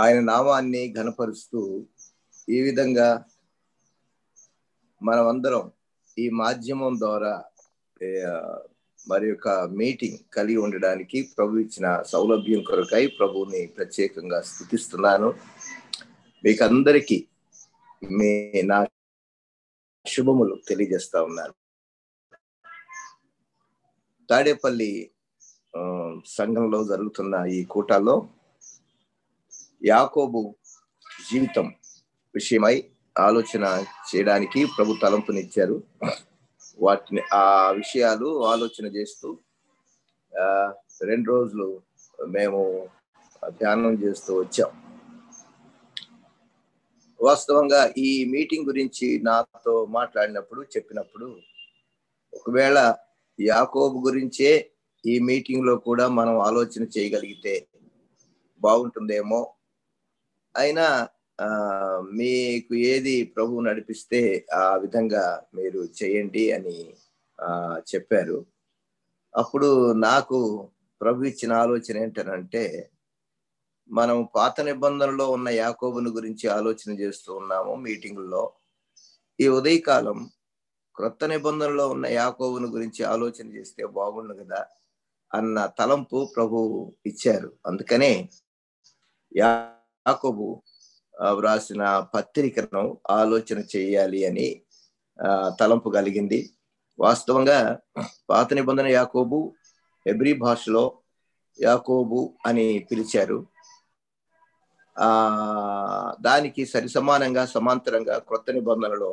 ఆయన నామాన్ని ఘనపరుస్తూ ఈ విధంగా మనమందరం ఈ మాధ్యమం ద్వారా మరి యొక్క మీటింగ్ కలిగి ఉండడానికి ప్రభు ఇచ్చిన సౌలభ్యం కొరకై ప్రభువుని ప్రత్యేకంగా స్థుతిస్తున్నాను. మీకు అందరికీ మీ నా శుభములు తెలియజేస్తా ఉన్నాను. తాడేపల్లి సంఘంలో జరుగుతున్న ఈ కూటాల్లో యాకోబు జీవితం విషయమై ఆలోచన చేయడానికి ప్రభు తలంపునిచ్చారు. వాటిని ఆ విషయాలు ఆలోచన చేస్తూ ఆ, రెండు రోజులు మేము ధ్యానం చేస్తూ వచ్చాం. వాస్తవంగా ఈ మీటింగ్ గురించి నాతో మాట్లాడినప్పుడు చెప్పినప్పుడు ఒకవేళ యాకోబు గురించే ఈ మీటింగ్లో కూడా మనం ఆలోచన చేయగలిగితే బాగుంటుందేమో అయినా ఆ, మీకు ఏది ప్రభు నడిపిస్తే ఆ విధంగా మీరు చేయండి అని చెప్పారు. అప్పుడు నాకు ప్రభు ఇచ్చిన ఆలోచన ఏంటనంటే మనం పాత నిబంధనలో ఉన్న యాకోబుని గురించి ఆలోచన చేస్తూ ఉన్నాము మీటింగుల్లో. ఈ ఉదయకాలం క్రొత్త నిబంధనలో ఉన్న యాకోబుని గురించి ఆలోచన చేస్తే బాగుండు కదా అన్న తలంపు ప్రభు ఇచ్చారు. అందుకనే యాకోబు వ్రాసిన పత్రికను ఆలోచన చేయాలి అని తలంపు కలిగింది. వాస్తవంగా పాత నిబంధన యాకోబు ఎబ్రి భాషలో యాకోబు అని పిలిచారు. ఆ దానికి సరి సమానంగా సమాంతరంగా క్రొత్త నిబంధనలో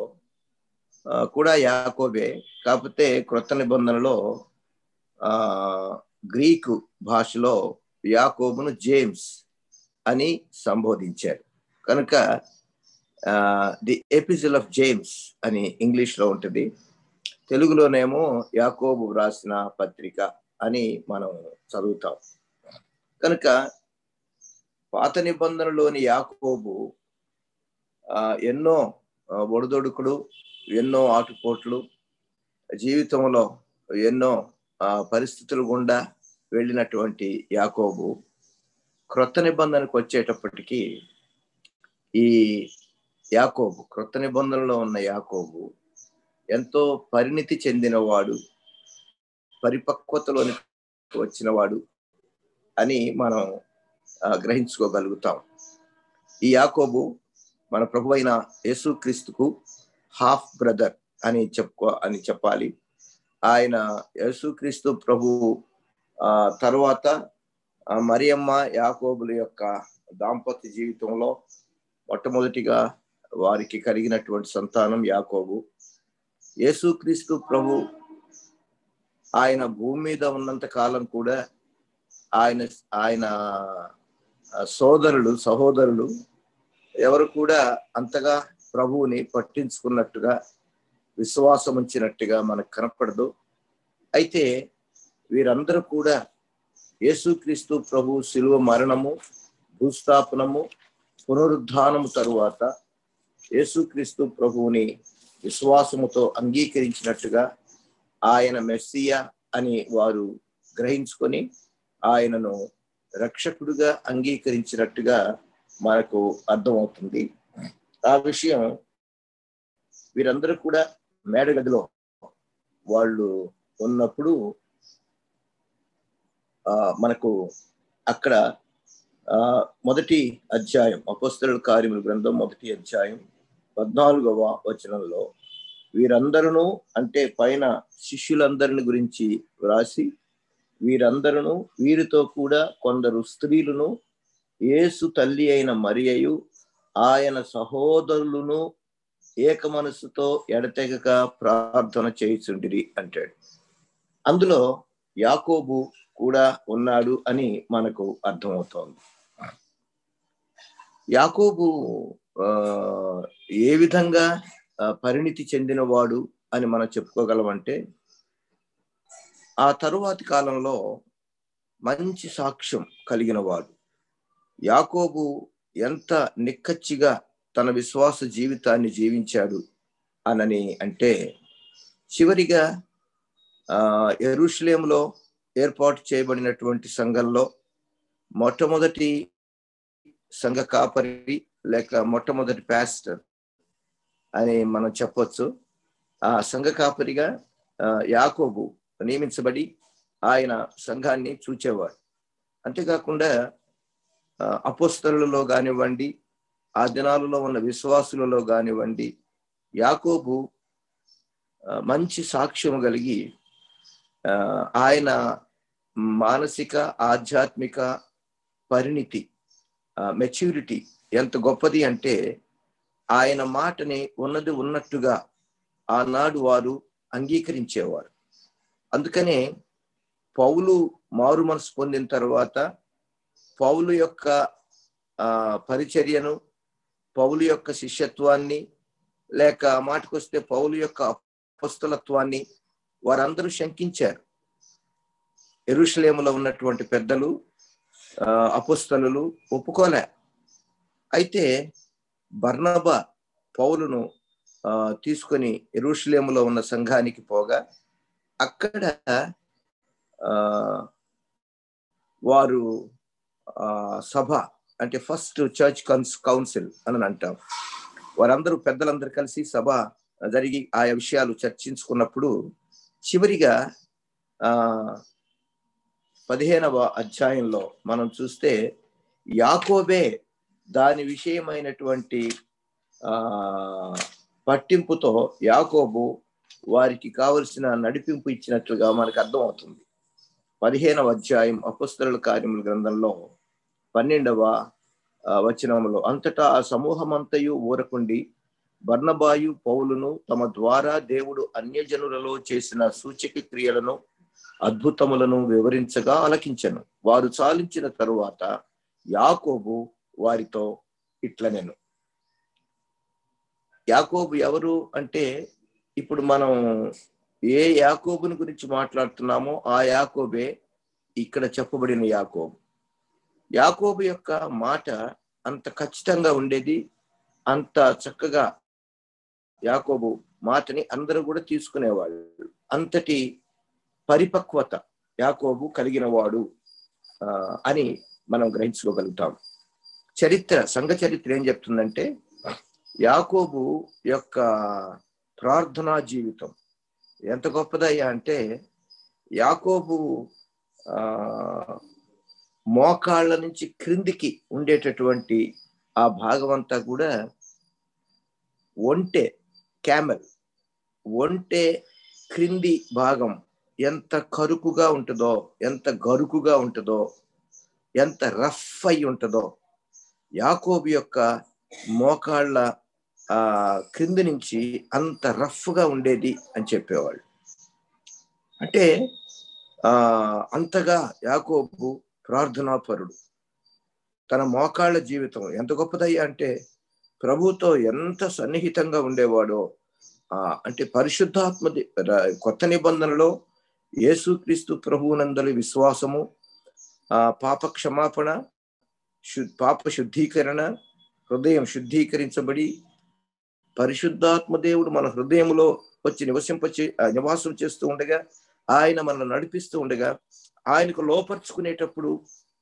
కూడా యాకోబే కాకపోతే క్రొత్త నిబంధనలో ఆ గ్రీకు భాషలో యాకోబును జేమ్స్ అని సంబోధించారు. కనుక ది ఎపిజిల్ ఆఫ్ జేమ్స్ అని ఇంగ్లీష్లో ఉంటుంది. తెలుగులోనేమో యాకోబు వ్రాసిన పత్రిక అని మనం చదువుతాం. కనుక పాత నిబంధనలోని యాకోబు ఎన్నో ఒడదొడుకులు ఒడిదొడుకులు ఎన్నో ఆటుపోట్లు జీవితంలో ఎన్నో పరిస్థితులు గుండా వెళ్ళినటువంటి యాకోబు క్రొత్త నిబంధనకు వచ్చేటప్పటికి ఈ యాకోబు క్రొత్త నిబంధనలో ఉన్న యాకోబు ఎంతో పరిణితి చెందినవాడు పరిపక్వతలోని వచ్చినవాడు అని మనం గ్రహించుకోగలుగుతాం. ఈ యాకోబు మన ప్రభు అయిన యేసుక్రీస్తుకు హాఫ్ బ్రదర్ అని చెప్పుకో అని చెప్పాలి. ఆయన యేసుక్రీస్తు ప్రభు తర్వాత మరియమ్మ యాకోబుల యొక్క దాంపత్య జీవితంలో మొట్టమొదటిగా వారికి కలిగినటువంటి సంతానం యాకోబు. యేసుక్రీస్తు ప్రభు ఆయన భూమి మీద ఉన్నంత కాలం కూడా ఆయన ఆయన సోదరులు సహోదరులు ఎవరు కూడా అంతగా ప్రభువుని పట్టించుకున్నట్టుగా విశ్వాసం ఉంచినట్టుగా మనకు కనపడదు. అయితే వీరందరూ కూడా యేసుక్రీస్తు ప్రభు శిలువ మరణము భూస్థాపనము పునరుద్ధానము తరువాత యేసుక్రీస్తు ప్రభువుని విశ్వాసముతో అంగీకరించినట్టుగా ఆయన మెస్సియా అని వారు గ్రహించుకొని ఆయనను రక్షకుడుగా అంగీకరించినట్టుగా మనకు అర్థమవుతుంది. ఆ విషయం వీరందరూ కూడా మేడగదిలో వాళ్ళు ఉన్నప్పుడు మనకు అక్కడ ఆ మొదటి అధ్యాయం అపస్తుల కార్యముల గ్రంథం మొదటి అధ్యాయం పద్నాలుగవ వచనంలో వీరందరూ అంటే పైన శిష్యులందరిని గురించి వ్రాసి వీరందరూ వీరితో కూడా కొందరు స్త్రీలను యేసు తల్లి అయిన మరియయు ఆయన సహోదరులను ఏక మనసుతో ఎడతెగక ప్రార్థన చేయుచుండిరి అంటాడు. అందులో యాకోబు కూడా ఉన్నాడు అని మనకు అర్థమవుతోంది. యాకోబు ఏ విధంగా పరిణితి చెందినవాడు అని మనం చెప్పుకోగలమంటే ఆ తరువాతి కాలంలో మంచి సాక్ష్యం కలిగిన వాడు యాకోబు ఎంత నిక్కచ్చిగా తన విశ్వాస జీవితాన్ని జీవించాడు అనని అంటే చివరిగా ఆ ఎరుషులేములో ఏర్పాటు చేయబడినటువంటి సంఘంలో మొట్టమొదటి సంఘ కాపరి లేక మొట్టమొదటి పాస్టర్ అని మనం చెప్పొచ్చు. ఆ సంఘ కాపరిగా యాకోబు నియమించబడి ఆయన సంఘాన్ని చూచేవాడు. అంతేకాకుండా అపోస్తలలో కానివ్వండి ఆ దినాలలో ఉన్న విశ్వాసులలో కానివ్వండి యాకోబు మంచి సాక్ష్యం కలిగి ఆయన మానసిక ఆధ్యాత్మిక పరిణితి మెచ్యూరిటీ ఎంత గొప్పది అంటే ఆయన మాటని ఉన్నది ఉన్నట్టుగా ఆనాడు వారు అంగీకరించేవారు. అందుకనే పౌలు మారు మనసు పొందిన తర్వాత పౌలు యొక్క పరిచర్యను పౌలు యొక్క శిష్యత్వాన్ని లేక మాటకొస్తే పౌలు యొక్క అపస్తులత్వాన్ని వారందరూ శంకించారు. ఎరుషలేములో ఉన్నటువంటి పెద్దలు అపుస్తలు ఒప్పుకోలే. అయితే బర్ణబ పౌలును తీసుకొని ఎరుషలేములో ఉన్న సంఘానికి పోగా అక్కడ వారు ఆ, సభ అంటే ఫస్ట్ చర్చ్ కౌన్స్ కౌన్సిల్ అని అంటాం. వారందరూ పెద్దలందరూ కలిసి సభ జరిగి ఆయా విషయాలు చర్చించుకున్నప్పుడు చివరిగా ఆ పదిహేనవ అధ్యాయంలో మనం చూస్తే యాకోబే దాని విషయమైనటువంటి ఆ పట్టింపుతో యాకోబు వారికి కావలసిన నడిపింపు ఇచ్చినట్లుగా మనకు అర్థమవుతుంది. పదిహేనవ అధ్యాయం అపుస్తరుల కార్యముల గ్రంథంలో పన్నెండవ వచనములో అంతటా ఆ సమూహమంతయు ఊరకుండి బర్ణబాయు పౌలును తమ ద్వారా దేవుడు అన్యజనులలో చేసిన సూచక క్రియలను అద్భుతములను వివరించగా ఆలకించను. వారు చాలించిన తరువాత యాకోబు వారితో ఇట్లనెను. యాకోబు ఎవరు అంటే ఇప్పుడు మనం ఏ యాకోబుని గురించి మాట్లాడుతున్నామో ఆ యాకోబే ఇక్కడ చెప్పబడిన యాకోబు. యాకోబు యొక్క మాట అంత ఖచ్చితంగా ఉండేది అంత చక్కగా యాకోబు మాటని అందరూ కూడా తీసుకునేవాళ్ళు. అంతటి పరిపక్వత యాకోబు కలిగిన వాడు అని మనం గ్రహించుకోగలుగుతాం. చరిత్ర సంఘ చరిత్ర ఏం చెప్తుందంటే యాకోబు యొక్క ప్రార్థనా జీవితం ఎంత గొప్పదయ్యా అంటే యాకోబు మోకాళ్ళ నుంచి క్రిందికి ఉండేటటువంటి ఆ భాగం అంతా కూడా ఒంటే క్యామెల్ ఒంటె క్రింది భాగం ఎంత కరుకుగా ఉంటుందో ఎంత గరుకుగా ఉంటుందో ఎంత రఫ్ అయి ఉంటుందో యాకోబు యొక్క మోకాళ్ళ ఆ క్రింది నుంచి అంత రఫ్గా ఉండేది అని చెప్పేవాళ్ళు. అంటే ఆ అంతగా యాకోబు ప్రార్థనాపరుడు. తన మోకాళ్ళ జీవితం ఎంత గొప్పదయ్యా అంటే ప్రభుతో ఎంత సన్నిహితంగా ఉండేవాడో ఆ అంటే పరిశుద్ధాత్మ కొత్త నిబంధనలో యేసుక్రీస్తు ప్రభువునందలి విశ్వాసము ఆ పాప క్షమాపణ శు పాప శుద్ధీకరణ హృదయం శుద్ధీకరించబడి పరిశుద్ధాత్మ దేవుడు మన హృదయంలో వచ్చి నివసింపచే నివాసం చేస్తూ ఉండగా ఆయన మనల్ని నడిపిస్తూ ఉండగా ఆయనకు లోపరుచుకునేటప్పుడు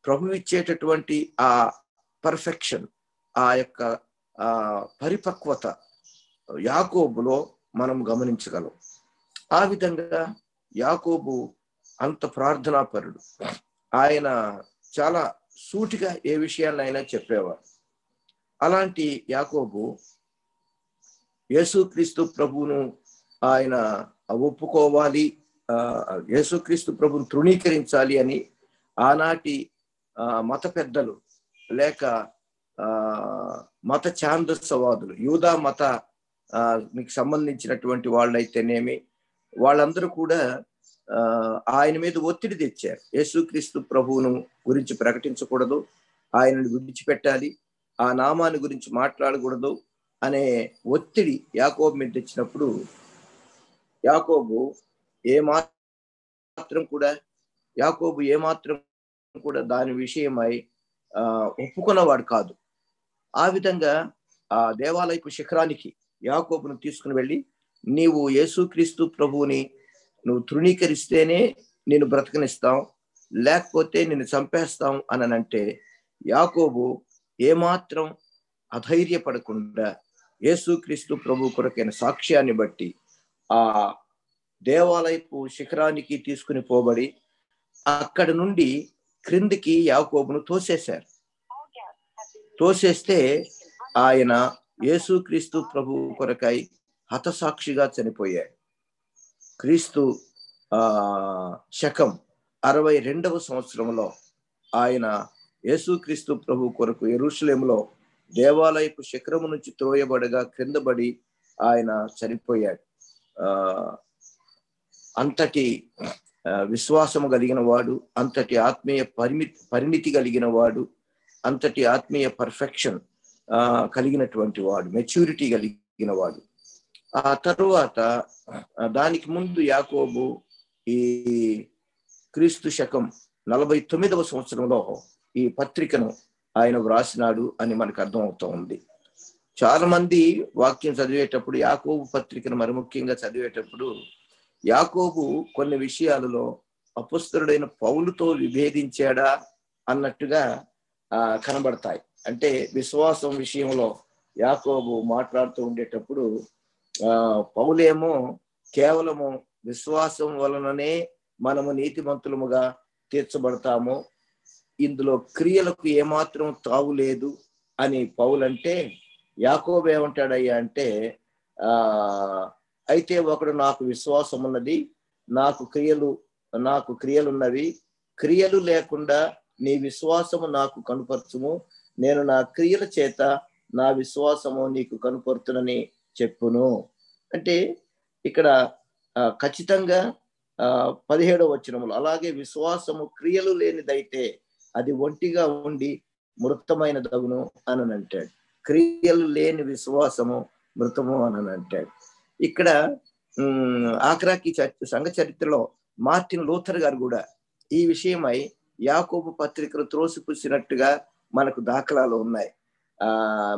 ప్రభు ఇచ్చేటటువంటి ఆ పర్ఫెక్షన్ ఆ యొక్క ఆ పరిపక్వత యాకోబులో మనం గమనించగలం. ఆ విధంగా యాకోబు అంత ప్రార్థనాపరుడు. ఆయన చాలా సూటిగా ఏ విషయాన్నైనా చెప్పేవారు. అలాంటి యాకోబు యేసుక్రీస్తు ప్రభువును ఆయన ఒప్పుకోవాలి ఆ, యేసుక్రీస్తు ప్రభుని తృణీకరించాలి అని ఆనాటి ఆ, మత పెద్దలు లేక ఆ, మత ఛాందస్సవాదులు. యూదా మత మీకు సంబంధించినటువంటి వాళ్ళైతేనేమి వాళ్ళందరూ కూడా ఆయన మీద ఒత్తిడి తెచ్చారు. యేసుక్రీస్తు ప్రభువును గురించి ప్రకటించకూడదు ఆయనను విడిచిపెట్టాలి ఆ నామాన్ని గురించి మాట్లాడకూడదు అనే ఒత్తిడి యాకోబు మీద తెచ్చినప్పుడు యాకోబు ఏ మాత్రం కూడా యాకోబు ఏ మాత్రం కూడా దాని విషయమై ఆ ఒప్పుకున్నవాడు కాదు. ఆ విధంగా ఆ దేవాలయపు శిఖరానికి యాకోబును తీసుకుని వెళ్ళి నీవు యేసుక్రీస్తు ప్రభువుని నువ్వు తృణీకరిస్తేనే నేను బ్రతకనిస్తాం లేకపోతే నిన్ను చంపేస్తాం అని అంటే యాకోబు ఏమాత్రం అధైర్యపడకుండా యేసుక్రీస్తు ప్రభు కొరకైన సాక్ష్యాన్ని బట్టి ఆ దేవాలయపు శిఖరానికి తీసుకుని పోబడి అక్కడ నుండి క్రిందికి యాకోబును తోసేశారు. తోసేస్తే ఆయన యేసుక్రీస్తు ప్రభు కొరకై హతసాక్షిగా చనిపోయాడు. క్రీస్తు ఆ శకం అరవై రెండవ సంవత్సరంలో ఆయన యేసుక్రీస్తు ప్రభు కొరకు ఎరుషులేములో దేవాలయపు శిఖరము నుంచి త్రోయబడగా క్రిందబడి ఆయన చనిపోయాడు. ఆ అంతటి విశ్వాసము కలిగిన వాడు అంతటి ఆత్మీయ పరిమితి పరిణితి కలిగిన వాడు అంతటి ఆత్మీయ పర్ఫెక్షన్ ఆ కలిగినటువంటి వాడు మెచ్యూరిటీ కలిగిన వాడు. ఆ తరువాత దానికి ముందు యాకోబు ఈ క్రీస్తు శకం నలభై తొమ్మిదవ సంవత్సరంలో ఈ పత్రికను ఆయన వ్రాసినాడు అని మనకు అర్థం అవుతా ఉంది. చాలా మంది వాక్యం చదివేటప్పుడు యాకోబు పత్రికను మరి ముఖ్యంగా చదివేటప్పుడు యాకోబు కొన్ని విషయాలలో అపుస్తరుడైన పౌలుతో విభేదించాడా అన్నట్టుగా కనబడతాయి. అంటే విశ్వాసం విషయంలో యాకోబు మాట్లాడుతూ ఉండేటప్పుడు ఆ పౌలేమో కేవలము విశ్వాసం వలననే మనము నీతిమంతులముగా తీర్చబడతాము. ఇందులో క్రియలకు ఏమాత్రం తావులేదు అని పౌలంటే యాకోబు ఏమంటాడయ్యా అంటే ఆ అయితే ఒకడు నాకు విశ్వాసం ఉన్నది నాకు క్రియలు నాకు క్రియలున్నవి క్రియలు లేకుండా నీ విశ్వాసము నాకు కనుపరచుము. నేను నా క్రియల చేత నా విశ్వాసము నీకు కనుపరుతునని చెప్పును. అంటే ఇక్కడ ఖచ్చితంగా ఆ పదిహేడవ వచనములు. అలాగే విశ్వాసము క్రియలు లేనిదైతే అది ఒంటిగా ఉండి మృతమైన దగును అని అంటాడు. క్రియలు లేని విశ్వాసము మృతము అని అంటాడు. ఇక్కడ ఆఖరాకి సంఘ చరిత్రలో మార్టిన్ లూథర్ గారు కూడా ఈ విషయమై యాకోబు పత్రికలు త్రోసిపుచ్చినట్టుగా మనకు దాఖలాలు ఉన్నాయి. ఆ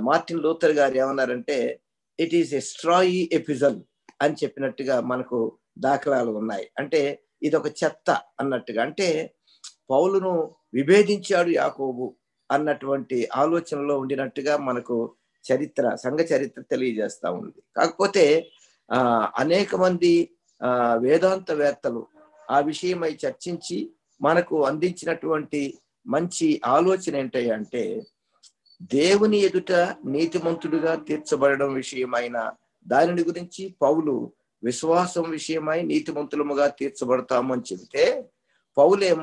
మార్టిన్ లూథర్ గారు ఏమన్నారంటే ఇట్ ఈస్ ఎ స్ట్రాయి ఎపిజల్ అని చెప్పినట్టుగా మనకు దాఖలాలు ఉన్నాయి. అంటే ఇది ఒక చెత్త అన్నట్టుగా. అంటే పౌలును విభేదించాడు యాకోబు అన్నటువంటి ఆలోచనలో ఉండినట్టుగా మనకు చరిత్ర సంఘ చరిత్ర తెలియజేస్తా ఉంది. కాకపోతే ఆ అనేక మంది ఆ వేదాంతవేత్తలు ఆ విషయమై చర్చించి మనకు అందించినటువంటి మంచి ఆలోచన ఏంటంటే దేవుని ఎదుట నీతిమంతుడిగా తీర్చబడడం విషయమైన దానిని గురించి పౌలు విశ్వాసం విషయమై నీతిమంతులముగా తీర్చబడతాము అని చెబితే పౌలే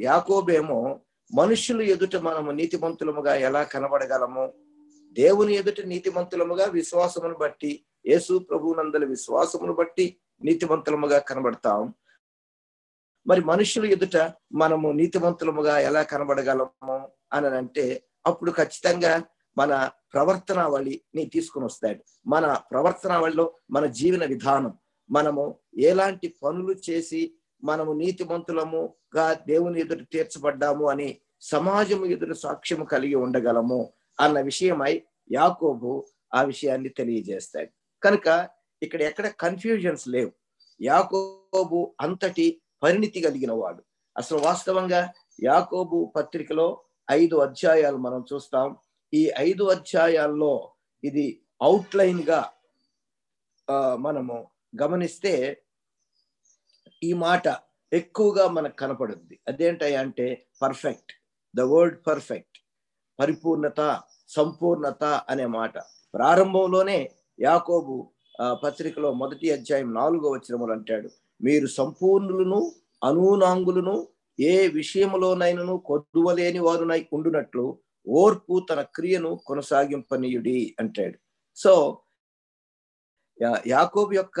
యాకోబేమో మనుషులు ఎదుట మనము నీతిమంతులముగా ఎలా కనబడగలము? దేవుని ఎదుట నీతిమంతులముగా విశ్వాసమును బట్టి యేసు ప్రభునందల విశ్వాసమును బట్టి నీతిమంతులముగా కనబడతాం. మరి మనుషులు ఎదుట మనము నీతివంతులముగా ఎలా కనబడగలము అని అంటే అప్పుడు ఖచ్చితంగా మన ప్రవర్తనావళిని తీసుకుని వస్తాడు. మన ప్రవర్తనావళిలో మన జీవన విధానం. మనము ఎలాంటి పనులు చేసి మనము నీతిమంతులముగా దేవుని ఎదుట తీర్చబడ్డాము అని సమాజము ఎదురు సాక్ష్యము కలిగి ఉండగలము అన్న విషయమై యాకోబు ఆ విషయాన్ని తెలియజేస్తాడు. కనుక ఇక్కడ ఎక్కడ కన్ఫ్యూజన్స్ లేవు. యాకోబు అంతటి పరిణితి కలిగిన వాడు. అసలు వాస్తవంగా యాకోబు పత్రికలో ఐదు అధ్యాయాలు మనం చూస్తాం. ఈ ఐదు అధ్యాయాల్లో ఇది అవుట్లైన్గా మనము గమనిస్తే ఈ మాట ఎక్కువగా మనకు కనపడుద్ది. అదేంటంటే అంటే పర్ఫెక్ట్ ద వర్డ్ పర్ఫెక్ట్ పరిపూర్ణత సంపూర్ణత అనే మాట. ప్రారంభంలోనే యాకోబు పత్రికలో మొదటి అధ్యాయం నాలుగో వచ్చినములు అంటాడు. మీరు సంపూర్ణులను అనూనాంగులను ఏ విషయములోనైనను కొద్దువలేని వారునై ఉండునట్లు ఓర్పు తన క్రియను కొనసాగింపనీయుడి అంటాడు. సో యాకోబు యొక్క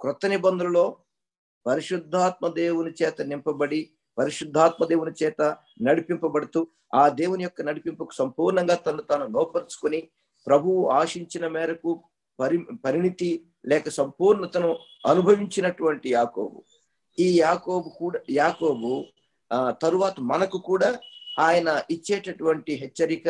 క్రొత్త నిబంధనలో పరిశుద్ధాత్మ దేవుని చేత నింపబడి పరిశుద్ధాత్మ దేవుని చేత నడిపింపబడుతూ ఆ దేవుని యొక్క నడిపింపుకు సంపూర్ణంగా తను తాను లోపరుచుకొని ప్రభువు ఆశించిన మేరకు పరి పరిణితి లేక సంపూర్ణతను అనుభవించినటువంటి యాకోబు. ఈ యాకోబు కూడా యాకోబు ఆ తరువాత మనకు కూడా ఆయన ఇచ్చేటటువంటి హెచ్చరిక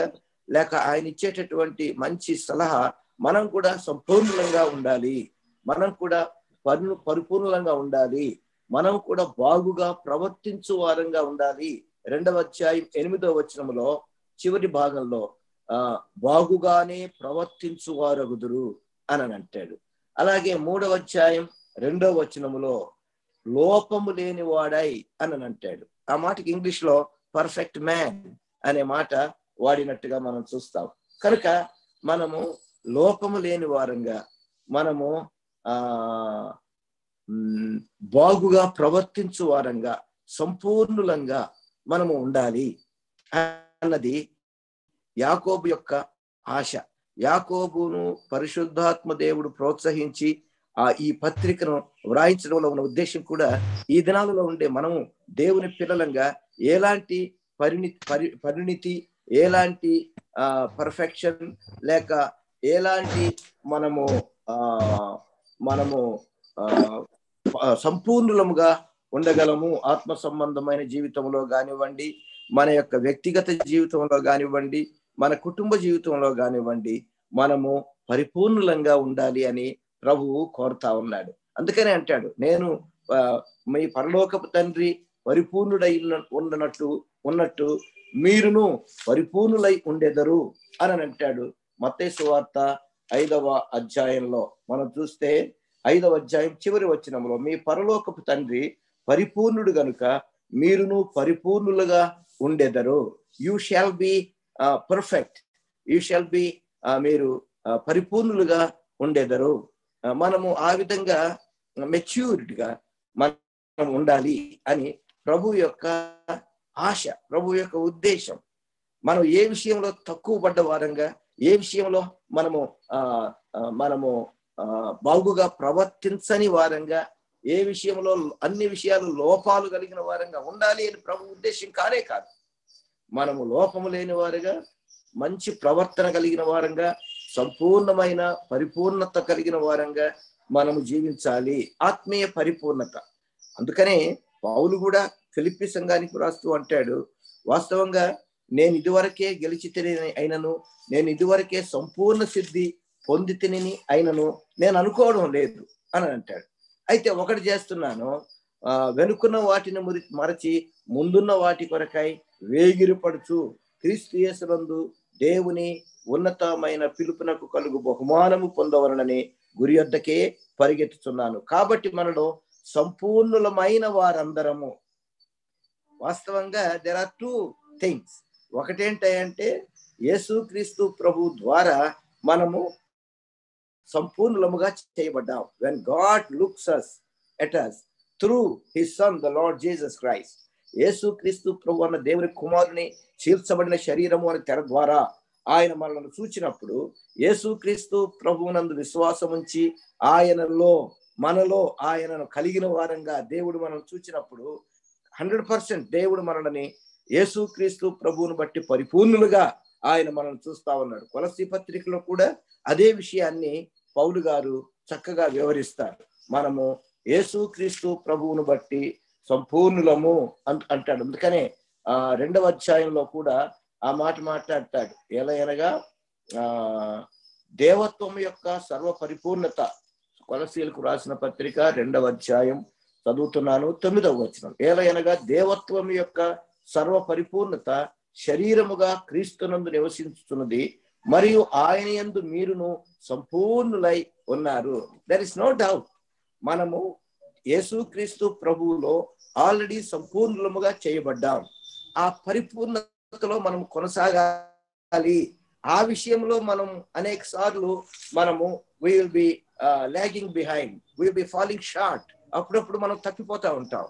లేక ఆయన ఇచ్చేటటువంటి మంచి సలహా మనం కూడా సంపూర్ణంగా ఉండాలి. మనం కూడా పరి పరిపూర్ణంగా ఉండాలి. మనం కూడా బాగుగా ప్రవర్తించు వారంగా ఉండాలి. రెండవ అధ్యాయం ఎనిమిదవ వచనంలో చివరి భాగంలో ఆ బాగుగానే ప్రవర్తించు వారగుదురు. అని అంటాడు అలాగే మూడవ అధ్యాయం రెండవ వచనములో లోపము లేని వాడై అని అంటాడు ఆ మాటకి ఇంగ్లీష్లో పర్ఫెక్ట్ మ్యాన్ అనే మాట వాడినట్టుగా మనం చూస్తాం. కనుక మనము లోపము లేని వారంగా మనము ఆ బాగుగా ప్రవర్తించు వారంగా సంపూర్ణులంగా మనము ఉండాలి అన్నది యాకోబు యొక్క ఆశ. యాకోబును పరిశుద్ధాత్మ దేవుడు ప్రోత్సహించి ఆ ఈ పత్రికను వ్రాయించడంలో ఉన్న ఉద్దేశం కూడా ఈ దినాలలో ఉండే మనము దేవుని పిల్లలంగా ఎలాంటి పరిణితి పరి పరిణితి ఎలాంటి ఆ పర్ఫెక్షన్ లేక ఎలాంటి మనము ఆ మనము సంపూర్ణులముగా ఉండగలము ఆత్మ సంబంధమైన జీవితంలో కానివ్వండి మన యొక్క వ్యక్తిగత జీవితంలో కానివ్వండి మన కుటుంబ జీవితంలో కానివ్వండి మనము పరిపూర్ణులంగా ఉండాలి అని ప్రభువు కోరుతా ఉన్నాడు. అందుకనే అంటాడు నేను మీ పరలోకపు తండ్రి పరిపూర్ణుడై ఉన్న- ఉండనట్టు ఉన్నట్టు మీరును పరిపూర్ణులై ఉండెదరు అని అంటాడు మత్తయి వార్త ఐదవ అధ్యాయంలో. మనం చూస్తే ఐదవ అధ్యాయం చివరి వచ్చినంలో మీ పరలోకపు తండ్రి పరిపూర్ణుడు గనుక మీరును పరిపూర్ణులుగా ఉండెదరు. You shall be perfect. You shall be మీరు పరిపూర్ణులుగా ఉండేదరు. మనము ఆ విధంగా మెచ్యూరిటీగా గా మనం ఉండాలి అని ప్రభు యొక్క ఆశ ప్రభు యొక్క ఉద్దేశం. మనం ఏ విషయంలో తక్కువ పడ్డ వారంగా ఏ విషయంలో మనము ఆ మనము ఆ బాగుగా ప్రవర్తించని వారంగా ఏ విషయంలో అన్ని విషయాలు లోపాలు కలిగిన వారంగా ఉండాలి అని ప్రభు ఉద్దేశం కానే కాదు. మనము లోపము లేని వారుగా మంచి ప్రవర్తన కలిగిన వారంగా సంపూర్ణమైన పరిపూర్ణత కలిగిన వారంగా మనము జీవించాలి. ఆత్మీయ పరిపూర్ణత. అందుకనే పావులు కూడా ఫిలిప్పి సంఘానికి రాస్తూ అంటాడు వాస్తవంగా నేను ఇదివరకే గెలిచి అయినను నేను ఇదివరకే సంపూర్ణ సిద్ధి పొందితిని అయినను నేను అనుకోవడం లేదు అని అంటాడు. అయితే ఒకటి చేస్తున్నాను వెనుకున్న వాటిని మురి మరచి ముందున్న వాటి కొరకై వేగిరిపడుచు క్రీస్తు యేసునందు దేవుని ఉన్నతమైన పిలుపునకు కలుగు బహుమానము పొందవలనని గురి వద్దకే పరిగెత్తుతున్నాను కాబట్టి మనలో సంపూర్ణులమైన వారందరము. వాస్తవంగా దెర్ ఆర్ టూ థింగ్స్ ఒకటేంటంటే యేసుక్రీస్తు ప్రభు ద్వారా మనము సంపూర్ణులముగా చేయబడ్డాం. When God looks us at us through his son the Lord Jesus Christ Yesu Kristu ప్రభు అన్న దేవుని కుమారుని చీల్చబడిన శరీరము అనే తెర ద్వారా ఆయన మనల్ని చూచినప్పుడు యేసు క్రీస్తు ప్రభువునందు విశ్వాసం ఉంచి ఆయనలో మనలో ఆయనను కలిగిన వారంగా దేవుడు మనం చూచినప్పుడు హండ్రెడ్ పర్సెంట్ దేవుడు మనల్ని యేసు క్రీస్తు ప్రభువును బట్టి పరిపూర్ణులుగా ఆయన మనల్ని చూస్తా ఉన్నాడు. కొలసి పత్రికలో కూడా అదే విషయాన్ని పౌలు గారు చక్కగా వివరిస్తారు. మనము యేసు క్రీస్తు ప్రభువును బట్టి సంపూర్ణులము అన్- అంటాడు. అందుకనే ఆ రెండవ అధ్యాయంలో కూడా ఆ మాట మాట్లాడతాడు. ఎలా అనగా ఆ దేవత్వం యొక్క సర్వ పరిపూర్ణత కొలసీలకు రాసిన పత్రిక రెండవ అధ్యాయం చదువుతున్నాను తొమ్మిదవ వచనం. ఏలయనగా దేవత్వం యొక్క సర్వ పరిపూర్ణత శరీరముగా క్రీస్తునందు నివసించుతున్నది మరియు ఆయన యందు మీరును సంపూర్ణులై ఉన్నారు. దర్ ఇస్ నో డౌట్ మనము యేసుక్రీస్తు ప్రభువులో ఆల్రెడీ సంపూర్ణముగా చేయబడ్డాం. ఆ పరిపూర్ణతలో మనం కొనసాగాలి. ఆ విషయంలో మనం అనేక సార్లు మనము will be lagging behind will be falling short అప్పుడప్పుడు మనం తప్పిపోతా ఉంటాం.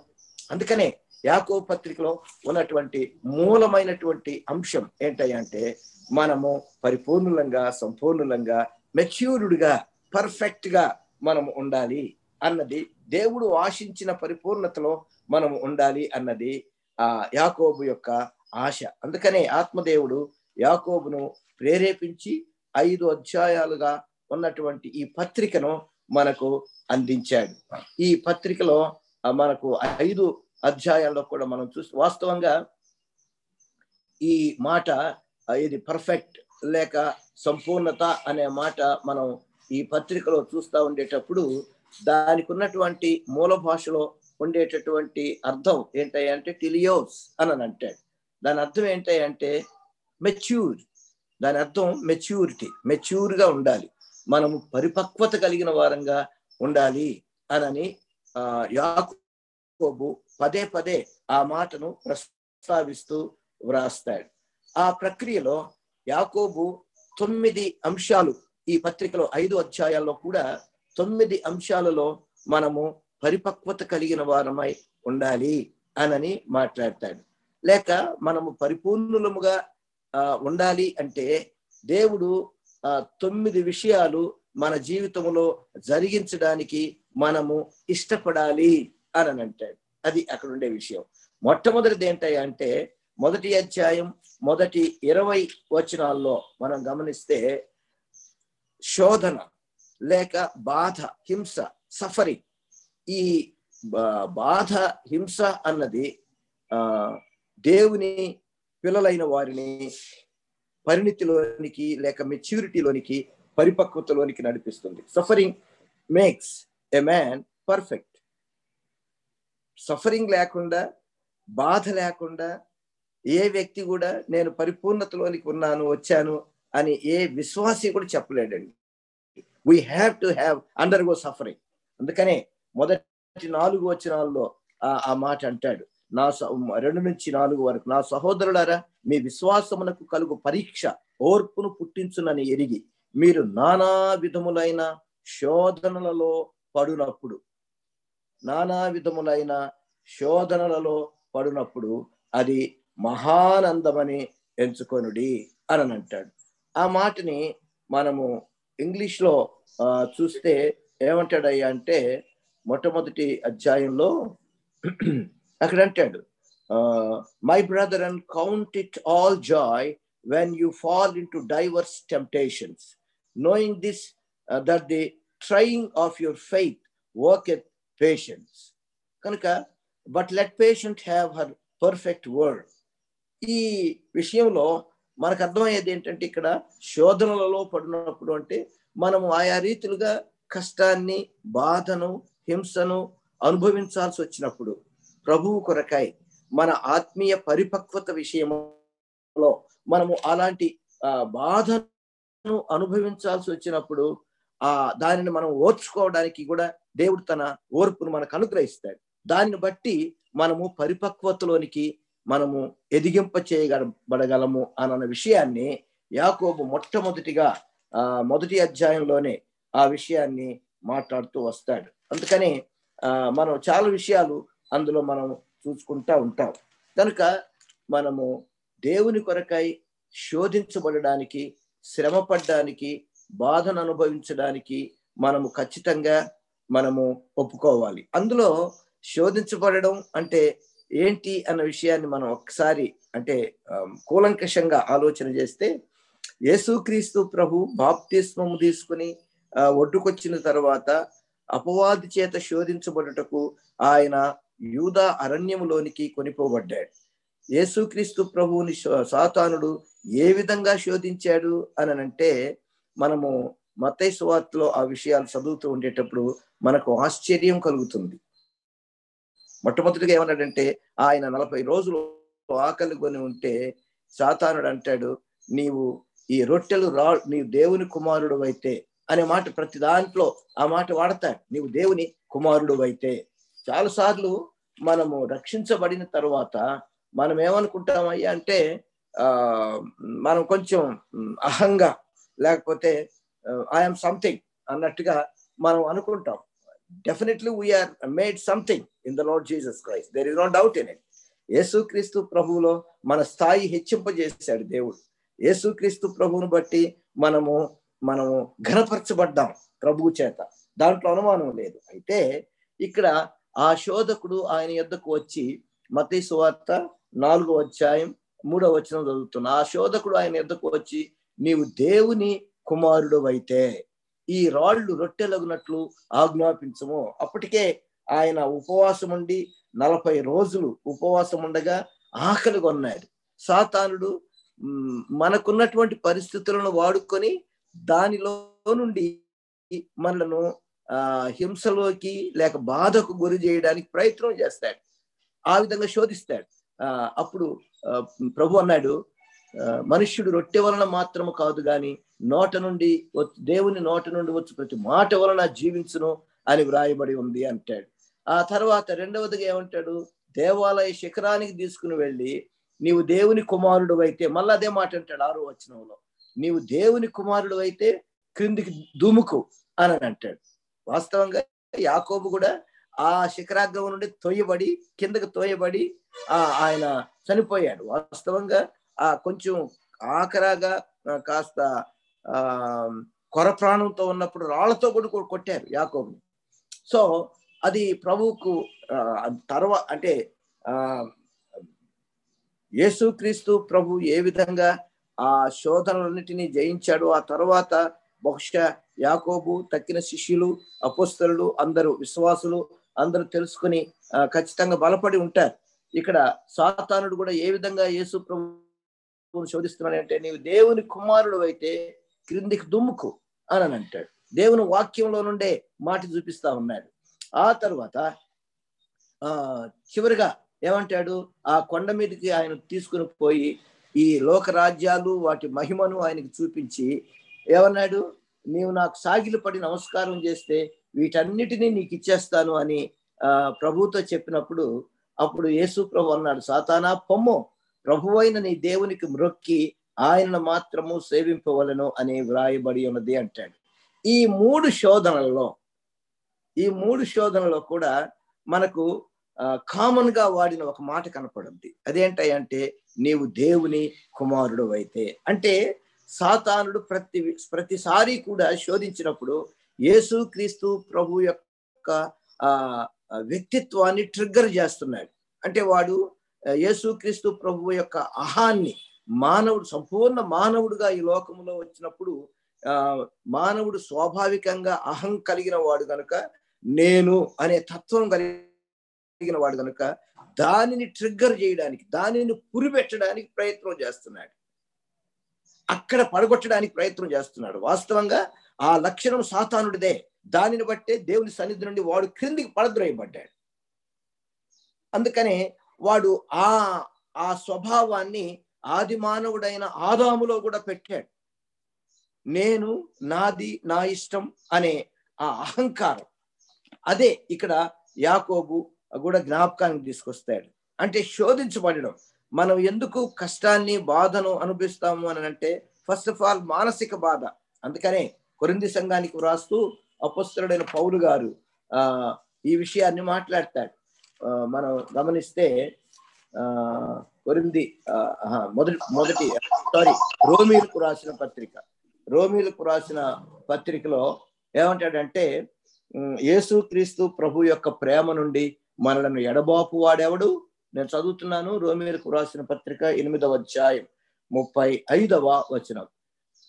అందుకనే యాకో పత్రికలో ఉన్నటువంటి మూలమైనటువంటి అంశం ఏంటంటే మనము పరిపూర్ణులంగా సంపూర్ణులంగా మెచ్యూర్డ్గా పర్ఫెక్ట్గా మనం ఉండాలి అన్నది దేవుడు ఆశించిన పరిపూర్ణతలో మనం ఉండాలి అన్నది ఆ యాకోబు యొక్క ఆశ. అందుకనే ఆత్మదేవుడు యాకోబును ప్రేరేపించి ఐదు అధ్యాయాలుగా ఉన్నటువంటి ఈ పత్రికను మనకు అందించాడు. ఈ పత్రికలో మనకు ఐదు అధ్యాయాల్లో కూడా మనం చూస్తే వాస్తవంగా ఈ మాట ఇది పర్ఫెక్ట్ లేక సంపూర్ణత అనే మాట మనం ఈ పత్రికలో చూస్తూ ఉండేటప్పుడు దానికి ఉన్నటువంటి మూల భాషలో ఉండేటటువంటి అర్థం ఏంటంటే టిలియోస్ అని అని అంటాడు. దాని అర్థం ఏంటంటే మెచ్యూర్ దాని అర్థం మెచ్యూరిటీ మెచ్యూర్గా ఉండాలి. మనము పరిపక్వత కలిగిన వారంగా ఉండాలి అనని ఆ యాకోబు పదే పదే ఆ మాటను ప్రస్తావిస్తూ వ్రాస్తాడు. ఆ ప్రక్రియలో యాకోబు తొమ్మిది అంశాలు ఈ పత్రికలో ఐదు అధ్యాయాల్లో కూడా తొమ్మిది అంశాలలో మనము పరిపక్వత కలిగిన వారమై ఉండాలి అనని మాట్లాడతాడు. లేక మనము పరిపూర్ణులముగా ఉండాలి అంటే దేవుడు తొమ్మిది విషయాలు మన జీవితంలో జరిగించడానికి మనము ఇష్టపడాలి అని అంటాడు అది అక్కడ ఉండే విషయం. మొట్టమొదటిది ఏంటంటే మొదటి అధ్యాయం మొదటి ఇరవై వచనాల్లో మనం గమనిస్తే శోధన. లేక బాధ హింస సఫరింగ్ ఈ బాధ హింస అన్నది ఆ దేవుని పిల్లలైన వారిని పరిణితిలోనికి లేక మెచ్యూరిటీలోనికి పరిపక్వతలోనికి నడిపిస్తుంది. Suffering makes a man perfect suffering లేకుండా బాధ లేకుండా ఏ వ్యక్తి కూడా నేను పరిపూర్ణతలోనికి ఉన్నాను వచ్చాను అని ఏ విశ్వాసి కూడా చెప్పలేడండి. We have to have undergo suffering అందుకనే మొదటి నాలుగు వచనాల్లో ఆ మాట అంటాడు. నా రెండు నుంచి నాలుగు వరకు నా సహోదరులారా మీ విశ్వాసమునకు కలుగు పరీక్ష ఓర్పును పుట్టించునని ఎరిగి మీరు నానా విధములైన శోధనలలో పడునప్పుడు నానా విధములైన శోధనలలో పడినప్పుడు అది మహానందమని ఎంచుకొనుడి అని అంటాడు ఆ మాటని మనము ఇంగ్లీష్లో చూస్తే ఏమంటాడయ్యా అంటే మొట్టమొదటి అధ్యాయంలో అక్కడ అంటాడు my brother and count it all joy when you fall into divers temptations knowing this that the trying of your faith worketh patience కనుక but let patient have her perfect word ఈ విషయంలో మనకు అర్థమయ్యేది ఏంటంటే ఇక్కడ శోధనలలో పడినప్పుడు అంటే మనము ఆయా రీతిలుగా కష్టాన్ని బాధను హింసను అనుభవించాల్సి వచ్చినప్పుడు ప్రభువు కొరకాయ మన ఆత్మీయ పరిపక్వత విషయంలో మనము అలాంటి బాధను అనుభవించాల్సి వచ్చినప్పుడు ఆ దానిని మనం ఓర్చుకోవడానికి కూడా దేవుడు తన ఓర్పును మనకు అనుగ్రహిస్తాడు. దానిని బట్టి మనము పరిపక్వతలోనికి మనము ఎదిగింప చేయబడగలము అన్న విషయాన్ని యాకోబు మొట్టమొదటిగా ఆ మొదటి అధ్యాయంలోనే ఆ విషయాన్ని మాట్లాడుతూ వస్తాడు. అందుకని ఆ మనం చాలా విషయాలు అందులో మనం చూసుకుంటా ఉంటాం. కనుక మనము దేవుని కొరకై శోధించబడడానికి శ్రమపడడానికి బాధను అనుభవించడానికి మనము ఖచ్చితంగా మనము ఒప్పుకోవాలి. అందులో శోధించబడడం అంటే ఏంటి అన్న విషయాన్ని మనం ఒకసారి అంటే కూలంకషంగా ఆలోచన చేస్తే యేసుక్రీస్తు ప్రభు బాప్తిస్మము తీసుకుని ఒడ్డుకొచ్చిన తర్వాత అపవాది చేత శోధించబడుటకు ఆయన యూదా అరణ్యములోనికి కొనిపోబడ్డాడు. యేసుక్రీస్తు ప్రభువుని సాతానుడు ఏ విధంగా శోధించాడు అని అంటే మనము మతై వార్తలో ఆ విషయాలు చదువుతూ ఉండేటప్పుడు మనకు ఆశ్చర్యం కలుగుతుంది. మొట్టమొదటిగా ఏమన్నాడంటే ఆయన నలభై రోజులు ఆకలి కొని ఉంటే సాతానుడు అంటాడు నీవు ఈ రొట్టెలు రా నీవు దేవుని కుమారుడు అయితే అనే మాట ప్రతి దాంట్లో ఆ మాట వాడతాడు. నీవు దేవుని కుమారుడు అయితే చాలాసార్లు మనము రక్షించబడిన తర్వాత మనం ఏమనుకుంటామయ్యా అంటే ఆ మనం కొంచెం అహంగా లేకపోతే ఐఎమ్ సంథింగ్ అన్నట్టుగా మనం అనుకుంటాం. Definitely we are made something in the Lord Jesus Christ there is no doubt in it Yesukristu ప్రభువులో మన స్థాయి హెచ్చింపజేశాడు దేవుడు. యేసుక్రీస్తు ప్రభువును బట్టి మనము మనము ఘనపరచబడ్డాం ప్రభువు చేత. దాంట్లో అనుమానం లేదు. అయితే ఇక్కడ ఆ శోధకుడు ఆయన యొద్దకు వచ్చి మతీ సువార్త నాలుగో అధ్యాయం మూడో వచనం చదువుతున్నా ఆ శోధకుడు ఆయన యొద్దకు వచ్చి నీవు దేవుని కుమారుడు అయితే ఈ రాళ్ళు రొట్టెలగునట్లు ఆజ్ఞాపించము. అప్పటికే ఆయన ఉపవాసం ఉండి నలభై రోజులు ఉపవాసం ఉండగా ఆకలి కొన్నాడు. సాతానుడు మనకున్నటువంటి పరిస్థితులను వాడుకొని దానిలో నుండి మనలను ఆ హింసలోకి లేక బాధకు గురి చేయడానికి ప్రయత్నం చేస్తాడు. ఆ విధంగా శోధిస్తాడు. ఆ అప్పుడు ప్రభు అన్నాడు ఆ, మనుష్యుడు రొట్టె వలన మాత్రము కాదు గాని నోట నుండి దేవుని నోట నుండి వచ్చి ప్రతి మాట వలన జీవించును అని వ్రాయబడి ఉంది అంటాడు. ఆ తర్వాత రెండవదిగా ఏమంటాడు? దేవాలయ శిఖరానికి తీసుకుని వెళ్ళి నీవు దేవుని కుమారుడు అయితే మళ్ళీ అదే మాట అంటాడు ఆరో వచనంలో. నీవు దేవుని కుమారుడు అయితే క్రిందికి దుముకు అని అంటాడు. వాస్తవంగా యాకోబు కూడా ఆ శిఖరాగ్రం నుండి తోయబడి కిందకి తోయబడి ఆ ఆయన చనిపోయాడు. వాస్తవంగా ఆ కొంచెం ఆఖరాగా కాస్త ఆ కొర ప్రాణంతో ఉన్నప్పుడు రాళ్ళతో కూడా కొట్టారు యాకోబుని. సో అది ప్రభువుకు తర్వాత అంటే యేసుక్రీస్తు ప్రభు ఏ విధంగా ఆ శోధనలన్నిటినీ జయించాడు ఆ తర్వాత బహుశా యాకోబు తక్కిన శిష్యులు అపోస్తలు అందరూ విశ్వాసులు అందరూ తెలుసుకుని ఖచ్చితంగా బలపడి ఉంటారు. ఇక్కడ సాతానుడు కూడా ఏ విధంగా యేసు ప్రభువును శోధిస్తున్నాడంటే నీవు దేవుని కుమారుడు అయితే క్రిందికి దుమ్ముకు అని అని అంటాడు. దేవుని వాక్యంలో నుండే మాట చూపిస్తా ఉన్నాడు. ఆ తర్వాత ఆ చివరిగా ఏమంటాడు? ఆ కొండ మీదకి ఆయన తీసుకుని పోయి ఈ లోక రాజ్యాలు వాటి మహిమను ఆయనకి చూపించి ఏమన్నాడు? నీవు నాకు సాగిలు పడి నమస్కారం చేస్తే వీటన్నిటినీ నీకు ఇచ్చేస్తాను అని ఆ ప్రభుతో చెప్పినప్పుడు అప్పుడు యేసు ప్రభు అన్నాడు సాతానా పొమ్ము. ప్రభువైన నీ దేవునికి మ్రొక్కి ఆయనను మాత్రము సేవింపవలను అని వ్రాయబడి ఉన్నది అంటాడు. ఈ మూడు శోధనలలో ఈ మూడు శోధనలో కూడా మనకు కామన్గా వాడిన ఒక మాట కనపడుద్ది. అదేంటంటే నీవు దేవుని కుమారుడు అయితే. అంటే సాతానుడు ప్రతి ప్రతిసారి కూడా శోధించినప్పుడు యేసు క్రీస్తు ప్రభు యొక్క ఆ వ్యక్తిత్వాన్ని ట్రిగ్గర్ చేస్తున్నాడు. అంటే వాడు యేసు క్రీస్తు ప్రభు యొక్క అహాన్ని మానవుడు సంపూర్ణ మానవుడుగా ఈ లోకంలో వచ్చినప్పుడు ఆ మానవుడు స్వాభావికంగా అహం కలిగిన వాడు కనుక నేను అనే తత్వం కలిగిన వాడు కనుక దానిని ట్రిగ్గర్ చేయడానికి దానిని పురిపెట్టడానికి ప్రయత్నం చేస్తున్నాడు. అక్కడ పడగొట్టడానికి ప్రయత్నం చేస్తున్నాడు. వాస్తవంగా ఆ లక్షణం సాతానుడిదే. దానిని బట్టే దేవుని సన్నిధి నుండి వాడు క్రిందికి పడద్రోయబడ్డాడు. అందుకనే వాడు ఆ ఆ స్వభావాన్ని ఆది మానవుడైన ఆదాములో కూడా పెట్టాడు. నేను నాది నా ఇష్టం అనే ఆ అహంకారం అదే ఇక్కడ యాకోబు కూడా జ్ఞాపకానికి తీసుకొస్తాడు. అంటే శోధించబడడం. మనం ఎందుకు కష్టాన్ని బాధను అనుభవిస్తాము అని అంటే ఫస్ట్ ఆఫ్ ఆల్ మానసిక బాధ. అందుకనే కొరింది సంఘానికి వ్రాస్తూ అపస్తుడైన పౌరు గారు ఆ ఈ విషయాన్ని మాట్లాడతాడు. మనం గమనిస్తే ఆ కొరింది మొదటి మొదటి సారీ రోమిలకు రాసిన పత్రిక. రోమిలకు రాసిన పత్రికలో ఏమంటాడంటే యేసుక్రీస్తు ప్రభు యొక్క ప్రేమ నుండి మనలను ఎడబాపు వాడెవడు? నేను చదువుతున్నాను రోమిలకు రాసిన పత్రిక ఎనిమిదవ అధ్యాయం ముప్పై ఐదవ వచనం.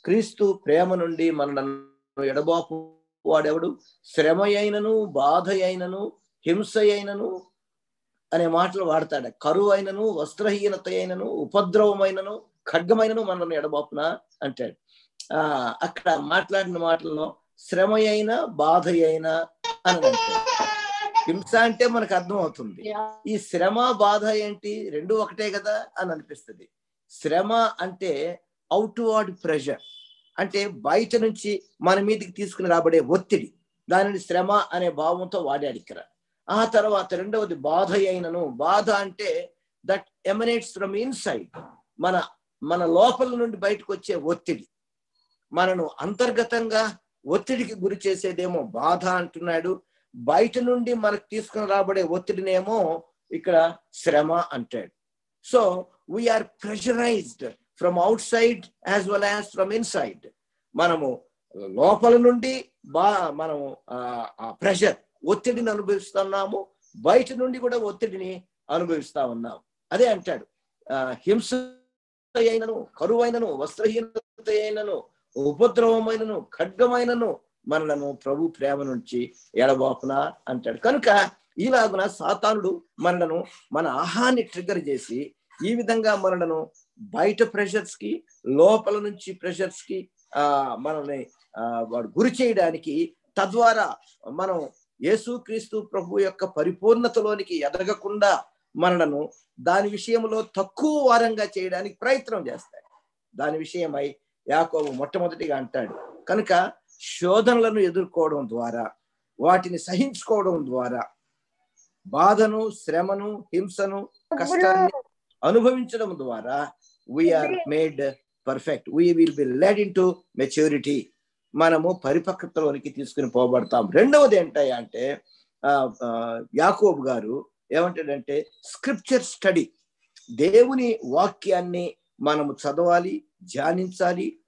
క్రీస్తు ప్రేమ నుండి మనలను ఎడబాపు వాడెవడు? శ్రమ అయినను బాధ అయినను హింస అయినను అనే మాటలు వాడతాడు. కరువు అయినను వస్త్రహీనత అయినను ఉపద్రవమైనను ఖడ్గమైనను మనల్ని ఎడబాపున? అంటాడు. ఆ అక్కడ మాట్లాడిన మాటల్లో శ్రమ అయినా బాధ అయినా అని హింస అంటే మనకు అర్థం అవుతుంది ఈ శ్రమ బాధ ఏంటి? రెండు ఒకటే కదా అని అనిపిస్తుంది. శ్రమ అంటే అవుట్వర్డ్ ప్రెషర్. అంటే బయట నుంచి మన మీదకి తీసుకుని రాబడే ఒత్తిడి. దానిని శ్రమ అనే భావంతో వాడాడు ఇక్కడ. ఆ తర్వాత రెండవది బాధ అయినను బాధ అంటే దట్ ఎమనేట్స్ ఫ్రమ్ ఇన్సైడ్ మన మన లోపల నుండి బయటకు వచ్చే ఒత్తిడి. మనను అంతర్గతంగా ఒత్తిడికి గురి చేసేదేమో బాధ అంటున్నాడు. బయట నుండి మనకు తీసుకుని రాబడే ఒత్తిడినేమో ఇక్కడ శ్రమ అంటాడు. So we are pressurised from outside as well as from inside మనము లోపల నుండి బా మనము ఆ ప్రెషర్ ఒత్తిడిని అనుభవిస్తున్నాము. బయట నుండి కూడా ఒత్తిడిని అనుభవిస్తా ఉన్నాము అదే అంటాడు. హింస అయినను కరువైనను వస్త్రహీనత అయినను ఉపద్రవమైనను ఖడ్గమైనను మనలను ప్రభు ప్రేమ నుంచి ఎడబాపునా అంటాడు. కనుక ఈలాగున సాతానుడు మనలను మన ఆహాన్ని ట్రిగర్ చేసి ఈ విధంగా మనలను బయట ప్రెషర్స్కి లోపల నుంచి ప్రెషర్స్కి ఆ మనల్ని వాడు గురి చేయడానికి తద్వారా మనం యేసుక్రీస్తు ప్రభు యొక్క పరిపూర్ణతలోనికి ఎదగకుండా మనలను దాని విషయంలో తక్కువ వారంగా చేయడానికి ప్రయత్నం చేస్తాయి దాని విషయమై యాకోబు మొట్టమొదటిగా అంటాడు. కనుక శోధనలను ఎదుర్కోవడం ద్వారా వాటిని సహించుకోవడం ద్వారా బాధను శ్రమను హింసను కష్టాన్ని అనుభవించడం ద్వారా we are made perfect we will be led into maturity మనము పరిపక్వతలోనికి తీసుకుని పోబడతాం. రెండవది ఏంటయ్యా అంటే యాకోబ్ గారు ఏమంటాడంటే స్క్రిప్చర్ స్టడీ దేవుని వాక్యాన్ని మనము చదవాలి ధ్యానించాలి.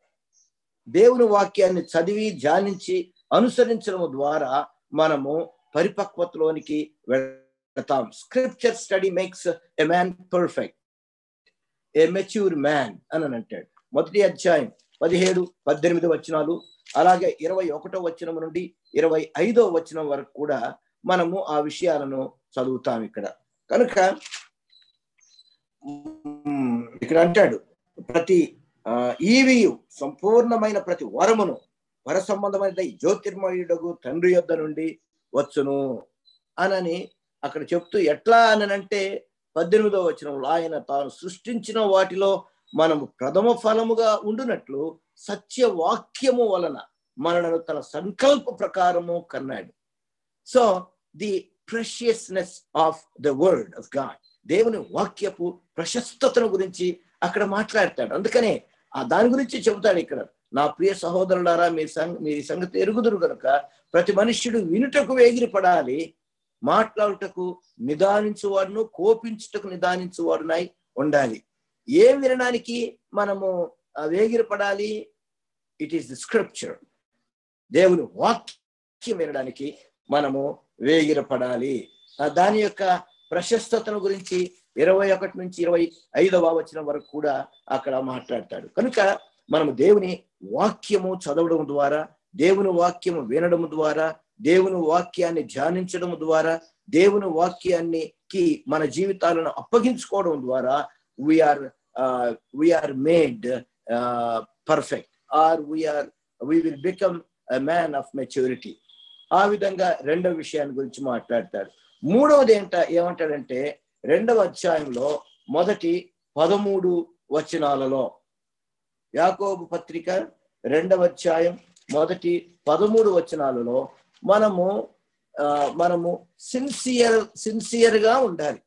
దేవుని వాక్యాన్ని చదివి ధ్యానించి అనుసరించడం ద్వారా మనము పరిపక్వతలోనికి వెళ్తాం. Scripture study makes a man perfect a mature man అని అంటాడు. మొదటి అధ్యాయం పదిహేడు పద్దెనిమిది వచనాలు అలాగే ఇరవై ఒకటో వచనం నుండి ఇరవై ఐదో వచనం వరకు కూడా మనము ఆ విషయాలను చదువుతాం ఇక్కడ. కనుక ఇక్కడ అంటాడు ప్రతి ఈవియు సంపూర్ణమైన ప్రతి వరమును వర సంబంధమైన జ్యోతిర్మయుడకు తండ్రి యొద్ద నుండి వచ్చును అనని అక్కడ చెప్తూ ఎట్లా అనంటే పద్దెనిమిదో వచనంలో ఆయన తాను సృష్టించిన వాటిలో మనము ప్రథమ ఫలముగా ఉండునట్లు సత్య వాక్యము వలన మనలను తన సంకల్ప ప్రకారము కన్నాడు. So the preciousness of the word of God దేవుని వాక్యపు ప్రశస్తతను గురించి అక్కడ మాట్లాడతాడు. అందుకనే ఆ దాని గురించి చెబుతాడు ఇక్కడ. నా ప్రియ సహోదరులారా మీ సంగ మీ సంగతి ఎరుగుదురు కనుక ప్రతి మనుష్యుడు వినుటకు వేగిరి పడాలి మాట్లాడుటకు నిదానించువాడును కోపించుటకు నిదానించువాడునై ఉండాలి. ఏం వినడానికి మనము వేగిరి పడాలి ఇట్ ఈస్ ది స్క్రిప్చర్ దేవుని వాక్యం వినడానికి మనము వేగిరపడాలి. దాని యొక్క ప్రశస్తతను గురించి ఇరవై ఒకటి నుంచి ఇరవై ఐదవ వచనం వరకు కూడా అక్కడ మాట్లాడతాడు. కనుక మనము దేవుని వాక్యము చదవడం ద్వారా దేవుని వాక్యము వినడం ద్వారా దేవుని వాక్యాన్ని ధ్యానించడం ద్వారా దేవుని వాక్యానికి మన జీవితాలను అప్పగించుకోవడం ద్వారా we are we are made perfect or we are we will become man of maturity ఆ విధంగా రెండవ విషయాన్ని గురించి మాట్లాడతారు మూడవది ఏంట ఏమంటాడంటే రెండవ అధ్యాయంలో మొదటి పదమూడు వచనాలలో. యాకోబు పత్రిక రెండవ అధ్యాయం మొదటి పదమూడు వచనాలలో మనము మనము సిన్సియర్ సిన్సియర్గా ఉండాలి.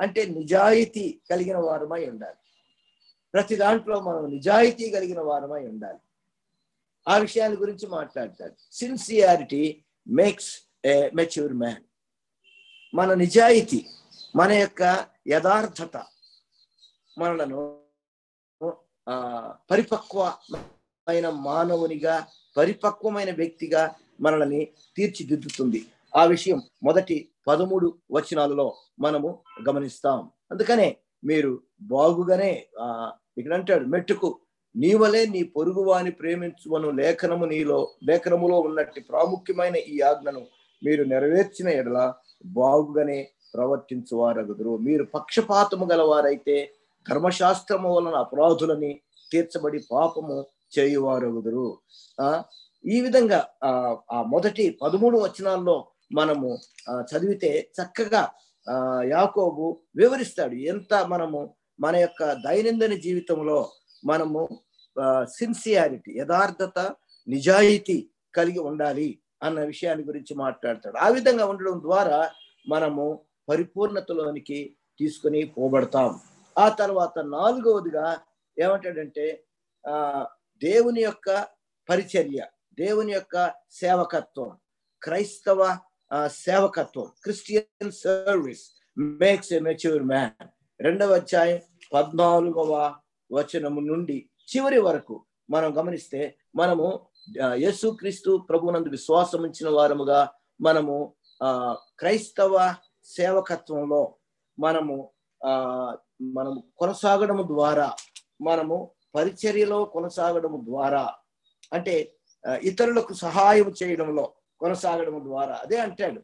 అంటే నిజాయితీ కలిగిన వారమై ఉండాలి. ప్రతి దాంట్లో మనం నిజాయితీ కలిగిన వారమై ఉండాలి. ఆ విషయాల గురించి మాట్లాడతాడు. Sincerity makes a mature man మన నిజాయితీ మన యొక్క యథార్థత మనలను పరిపక్వమైన మానవునిగా పరిపక్వమైన వ్యక్తిగా మనల్ని తీర్చిదిద్దుతుంది. ఆ విషయం మొదటి పదమూడు వచనాలలో మనము గమనిస్తాం. అందుకనే మీరు బాగుగానే ఆ ఇక్కడ అంటాడు మెట్టుకు నీవలే నీ పొరుగువాని ప్రేమించువను లేఖనము నీలో లేఖనములో ఉన్నట్టు ప్రాముఖ్యమైన ఈ ఆజ్ఞను మీరు నెరవేర్చిన ఎడల బాగుగానే ప్రవర్తించువారగుదురు. మీరు పక్షపాతము గలవారైతే ధర్మశాస్త్రము వలన అపరాధులని తీర్చబడి పాపము చేయువారగుదురు. ఆ ఈ విధంగా ఆ ఆ మొదటి పదమూడు వచనాల్లో మనము చదివితే చక్కగా ఆ యాకోబు వివరిస్తాడు. ఎంత మనము మన యొక్క దైనందిన జీవితంలో మనము సిన్సియారిటీ యథార్థత నిజాయితీ కలిగి ఉండాలి. అన్న విషయాన్ని గురించి మాట్లాడతాడు. ఆ విధంగా ఉండడం ద్వారా మనము పరిపూర్ణతలోనికి తీసుకుని పోబడతాం. ఆ తర్వాత నాలుగవదిగా ఏమంటాడంటే ఆ దేవుని యొక్క పరిచర్య దేవుని యొక్క సేవకత్వం క్రైస్తవ సేవకత్వం Christian service makes a mature man. రెండవ అధ్యాయం పద్నాలుగవ వచనము నుండి చివరి వరకు మనం గమనిస్తే మనము యేసుక్రీస్తు ప్రభునందు విశ్వాసం ఉంచిన వారముగా మనము ఆ క్రైస్తవ సేవకత్వంలో మనము ఆ మనము కొనసాగడం ద్వారా మనము పరిచర్యలో కొనసాగడం ద్వారా అంటే ఇతరులకు సహాయం చేయడంలో కొనసాగడం ద్వారా అదే అంటాడు.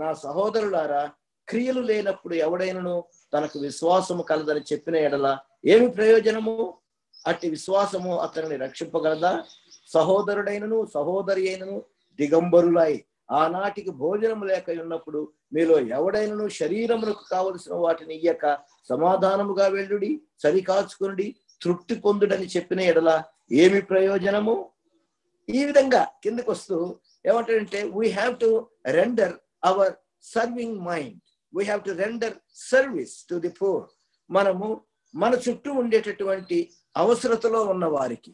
నా సహోదరులారా క్రియలు లేనప్పుడు ఎవడైనను తనకు విశ్వాసము కలదని చెప్పిన ఎడల ఏమి ప్రయోజనము? అట్టి విశ్వాసము అతనిని రక్షింపగలదా? సహోదరుడైనను సహోదరి అయినను దిగంబరులై ఆనాటికి భోజనం లేక ఉన్నప్పుడు మీలో ఎవడైనను శరీరములకు కావలసిన వాటిని ఇయ్యక సమాధానముగా వెళ్ళుడి సరికాచుకునుడి తృప్తి పొందుడని చెప్పిన ఎడల ఏమి ప్రయోజనము? ఈ విధంగా కిందకు వస్తూ ఏమంటాడంటే we have to render our serving mind we have to render service to the poor మనము మన చుట్టూ ఉండేటటువంటి అవసరతలో ఉన్న వారికి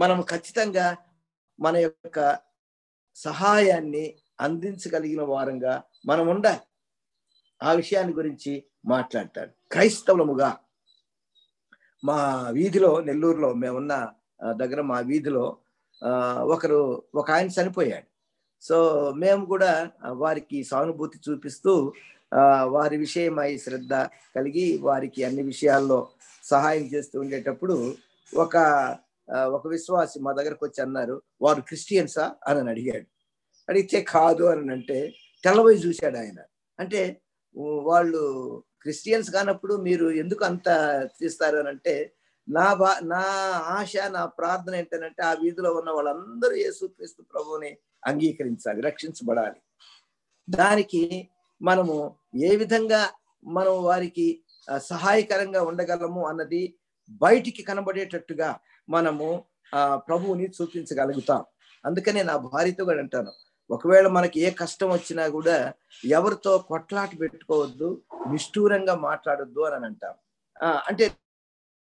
మనం ఖచ్చితంగా మన యొక్క సహాయాన్ని అందించగలిగిన వారంగా మనం ఉండాలి. ఆ విషయాన్ని గురించి మాట్లాడతాడు. క్రైస్తవులముగా మా వీధిలో నెల్లూరులో మేమున్న దగ్గర మా వీధిలో ఒకరు ఒక ఆయన చనిపోయాడు. సో మేము కూడా వారికి సానుభూతి చూపిస్తూ వారి విషయమై శ్రద్ధ కలిగి వారికి అన్ని విషయాల్లో సహాయం చేస్తూ ఉండేటప్పుడు ఒక ఒక విశ్వాసి మా దగ్గరకు వచ్చి అన్నారు వారు క్రిస్టియన్సా? అని అడిగాడు. అడిగితే కాదు అని అంటే తెల్లబోయి చూశాడు ఆయన. అంటే వాళ్ళు క్రిస్టియన్స్ కానప్పుడు మీరు ఎందుకు అంత తీస్తారు అని అంటే నా బా నా ఆశ నా ప్రార్థన ఏంటంటే ఆ వీధిలో ఉన్న వాళ్ళందరూ యేసుక్రీస్తు ప్రభువుని అంగీకరించాలి రక్షించబడాలి. దానికి మనము ఏ విధంగా మనం వారికి సహాయకరంగా ఉండగలము అన్నది బయటికి కనబడేటట్టుగా మనము ఆ ప్రభువుని చూపించగలుగుతాం. అందుకనే నా భార్యతో కూడా అంటాను ఒకవేళ మనకి ఏ కష్టం వచ్చినా కూడా ఎవరితో కొట్లాట పెట్టుకోవద్దు నిష్ఠూరంగా మాట్లాడొద్దు అని అంటాం. ఆ, అంటే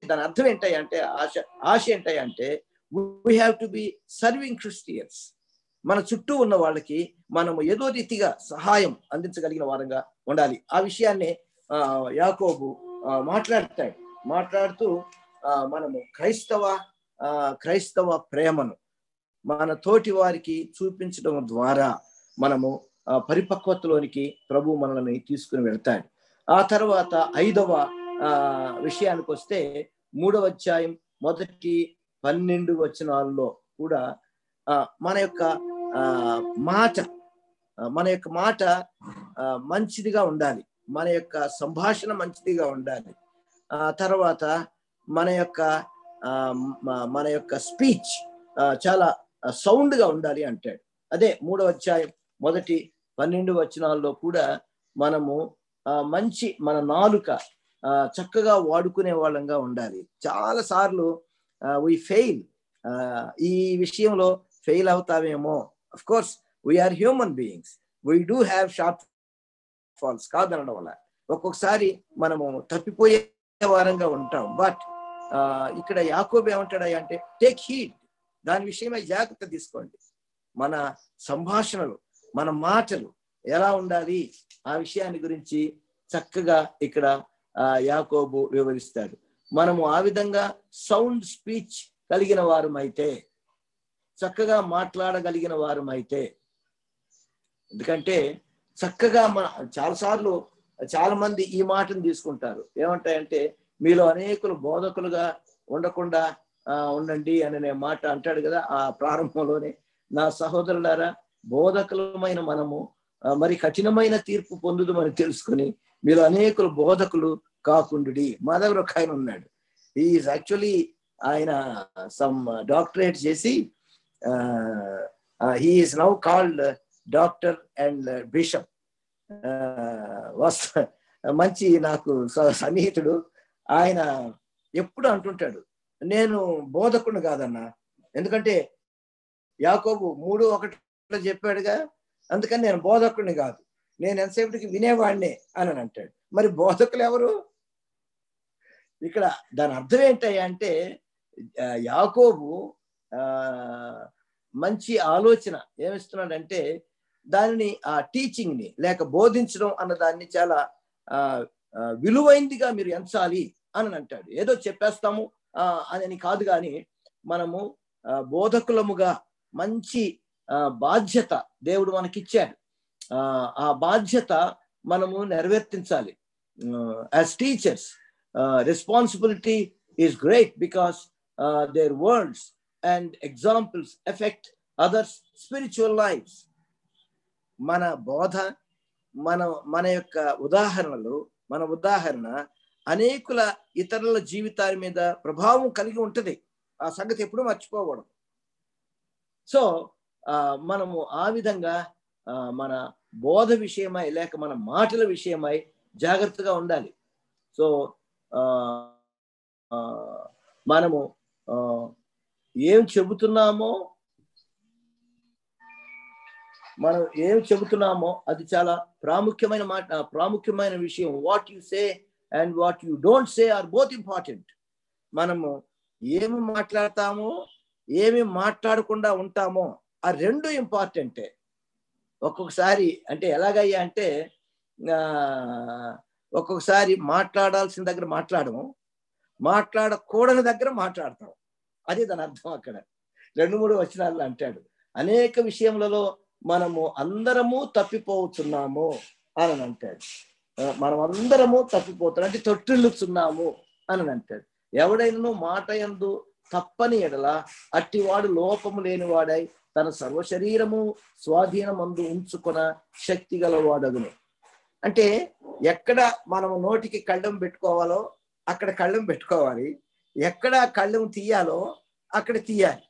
దాని అర్థం ఏంటాయి అంటే ఆశ ఆశ ఏంటాయి అంటే we have to be serving Christians మన చుట్టూ ఉన్న వాళ్ళకి మనము ఏదో రీతిగా సహాయం అందించగలిగిన వారంగా ఉండాలి. ఆ విషయాన్ని యాకోబు మాట్లాడతాడు. మాట్లాడుతూ మనము క్రైస్తవ ఆ, క్రైస్తవ ప్రేమను మన తోటి వారికి చూపించడం ద్వారా మనము పరిపక్వతలోనికి ప్రభు మనల్ని తీసుకుని వెళ్తాడు. ఆ తర్వాత ఐదవ ఆ, విషయానికి వస్తే మూడవ అధ్యాయం మొదటి పన్నెండు వచనాల్లో కూడా మన యొక్క ఆ, మాట మన యొక్క మాట మంచిదిగా ఉండాలి. మన యొక్క సంభాషణ మంచిదిగా ఉండాలి. ఆ తర్వాత మన యొక్క మన యొక్క స్పీచ్ చాలా సౌండ్గా ఉండాలి అంటాడు. అదే మూడవ అధ్యాయం మొదటి పన్నెండు వచనాల్లో కూడా మనము మంచి మన నాలుక చక్కగా వాడుకునే వాళ్ళంగా ఉండాలి. చాలా సార్లు వి ఫెయిల్ ఈ విషయంలో fail అవుతామేమో. Of course we are human beings we do have shortfalls కాదనడం వల్ల ఒక్కొక్కసారి మనము తప్పిపోయే వారంగా ఉంటాం. బట్ ఇక్కడ యాకోబు ఏమంటాడా అంటే టేక్ హీట్ దాని విషయమై జాగ్రత్త తీసుకోండి. మన సంభాషణలు మన మాటలు ఎలా ఉండాలి ఆ విషయాన్ని గురించి చక్కగా ఇక్కడ ఆ, యాకోబు వివరిస్తాడు. మనము ఆ విధంగా సౌండ్ స్పీచ్ కలిగిన వారమైతే చక్కగా మాట్లాడగలిగిన వారమైతే ఎందుకంటే చక్కగా మన చాలాసార్లు చాలా మంది ఈ మాటను తీసుకుంటారు. ఏమంటాయంటే మీలో అనేకులు బోధకులుగా ఉండకుండా ఉండండి అనే మాట అంటాడు కదా ఆ ప్రారంభంలోనే. నా సహోదరులారా బోధకులమైన మనము మరి కఠినమైన తీర్పు పొందుదమని తెలుసుకుని మీరు అనేకులు బోధకులు కాకుండుడి. మా దగ్గర ఒక ఆయన ఉన్నాడు. ఈజ్ యాక్చువల్లీ ఆయన సమ్ డాక్టరేట్ చేసి he is now called doctor and bishop వస్త మంచి నాకు స- సన్నిహితుడు. ఆయన ఎప్పుడు అంటుంటాడు నేను బోధకుడు కాదన్నా. ఎందుకంటే యాకోబు మూడు ఒకటిలో చెప్పాడుగా అందుకని నేను బోధకుడిని కాదు నేను ఎంతసేపటికి వినేవాడినే అని అంటాడు. మరి బోధకులు ఎవరు? ఇక్కడ దాని అర్థం ఏంటయ్యా అంటే యాకోబు ఆ మంచి ఆలోచన ఏమిస్తున్నాడంటే దానిని ఆ టీచింగ్ని లేక బోధించడం అన్న దాన్ని చాలా ఆ, విలువైందిగా మీరు ఎంచాలి అని అంటాడు. ఏదో చెప్పేస్తాము అని కాదు కానీ మనము బోధకులముగా మంచి బాధ్యత దేవుడు మనకిచ్చాడు. ఆ, ఆ బాధ్యత మనము నెరవేర్తించాలి. As teachers responsibility is great because their words and examples effect others spiritual lives మన బోధ మన మన యొక్క ఉదాహరణలు మన ఉదాహరణ అనేకుల ఇతరుల జీవితాల మీద ప్రభావం కలిగి ఉంటుంది. ఆ సంగతి ఎప్పుడూ మర్చిపోకూడదు. సో ఆ, మనము ఆ విధంగా ఆ, మన బోధ విషయమై లేక మన మాటల విషయమై జాగ్రత్తగా ఉండాలి. సో ఆ, ఆ, మనము ఆ, ఏం చెబుతున్నామో మనం ఏం చెబుతున్నామో అది చాలా ప్రాముఖ్యమైన మాట ప్రాముఖ్యమైన విషయం. What you say and what you don't say are both important మనము ఏమి మాట్లాడతామో ఏమి మాట్లాడకుండా ఉంటామో ఆ రెండు ఇంపార్టెంటే ఒక్కొక్కసారి అంటే ఎలాగయ్యా అంటే ఒక్కొక్కసారి మాట్లాడాల్సిన దగ్గర మాట్లాడము మాట్లాడకూడని దగ్గర మాట్లాడతాం అదే దాని అర్థం అక్కడ. రెండు మూడు వచనాలు అంటాడు. అనేక విషయములలో మనము అందరము తప్పిపోతున్నాము అని అంటాడు. మనం అందరము తప్పిపోతున్నాం అంటే తొట్టిల్లుతున్నాము అని అంటాడు. ఎవడైనను మాట యందు తప్పని ఎడల అట్టివాడు లోపము లేనివాడై తన సర్వ శరీరము స్వాధీనమందు ఉంచుకున్న శక్తి గలవాడగును. అంటే ఎక్కడ మనము నోటికి కళ్ళం పెట్టుకోవాలో అక్కడ కళ్ళెం పెట్టుకోవాలి. ఎక్కడ కళ్ళెం తీయాలో అక్కడ తీయాలి.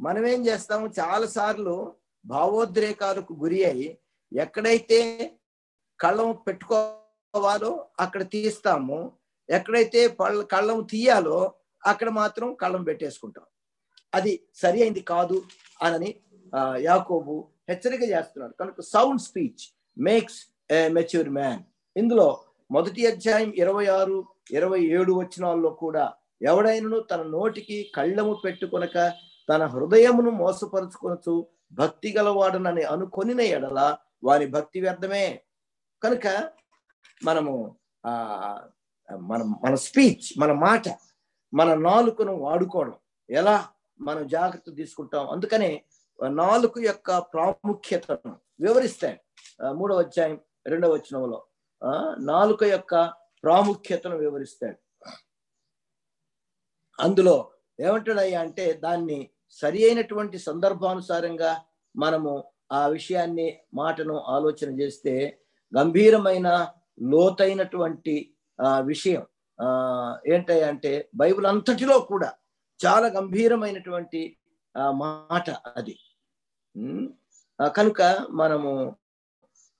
మనం ఏం చేస్తాము? చాలా సార్లు భావోద్రేకాలకు గురి అయి ఎక్కడైతే కళ్ళం పెట్టుకోవాలో అక్కడ తీస్తాము ఎక్కడైతే పళ్ళ కళ్ళం తీయాలో అక్కడ మాత్రం కళ్ళం పెట్టేసుకుంటాం. అది సరి అయింది కాదు అని యాకోబు హెచ్చరిక చేస్తున్నాడు. కనుక sound speech makes a mature man. ఇందులో మొదటి అధ్యాయం ఇరవై ఆరు ఇరవై ఏడు వచనాల్లో కూడా ఎవడైనను తన నోటికి కళ్ళము పెట్టుకొనక తన హృదయమును మోసపరుచుకొనచ్చు భక్తి గలవాడునని అనుకొనిన ఎడల వారి భక్తి వ్యర్థమే. కనుక మనము ఆ మన మన స్పీచ్ మన మాట మన నాలుకను వాడుకోవడం. ఎలా? మనం జాగ్రత్త తీసుకుంటాం. అందుకనే నాలుక యొక్క ప్రాముఖ్యతను వివరిస్తాయి మూడవ అధ్యాయం రెండవ వచనంలో ఆ, నాలుక యొక్క ప్రాముఖ్యతను వివరిస్తాడు. అందులో ఏమంటాడయ్యా అంటే దాన్ని సరి అయినటువంటి సందర్భానుసారంగా మనము ఆ విషయాన్ని మాటను ఆలోచన చేస్తే గంభీరమైన లోతైనటువంటి ఆ విషయం ఆ అంటే బైబిల్ అంతటిలో కూడా చాలా గంభీరమైనటువంటి ఆ మాట అది. కనుక మనము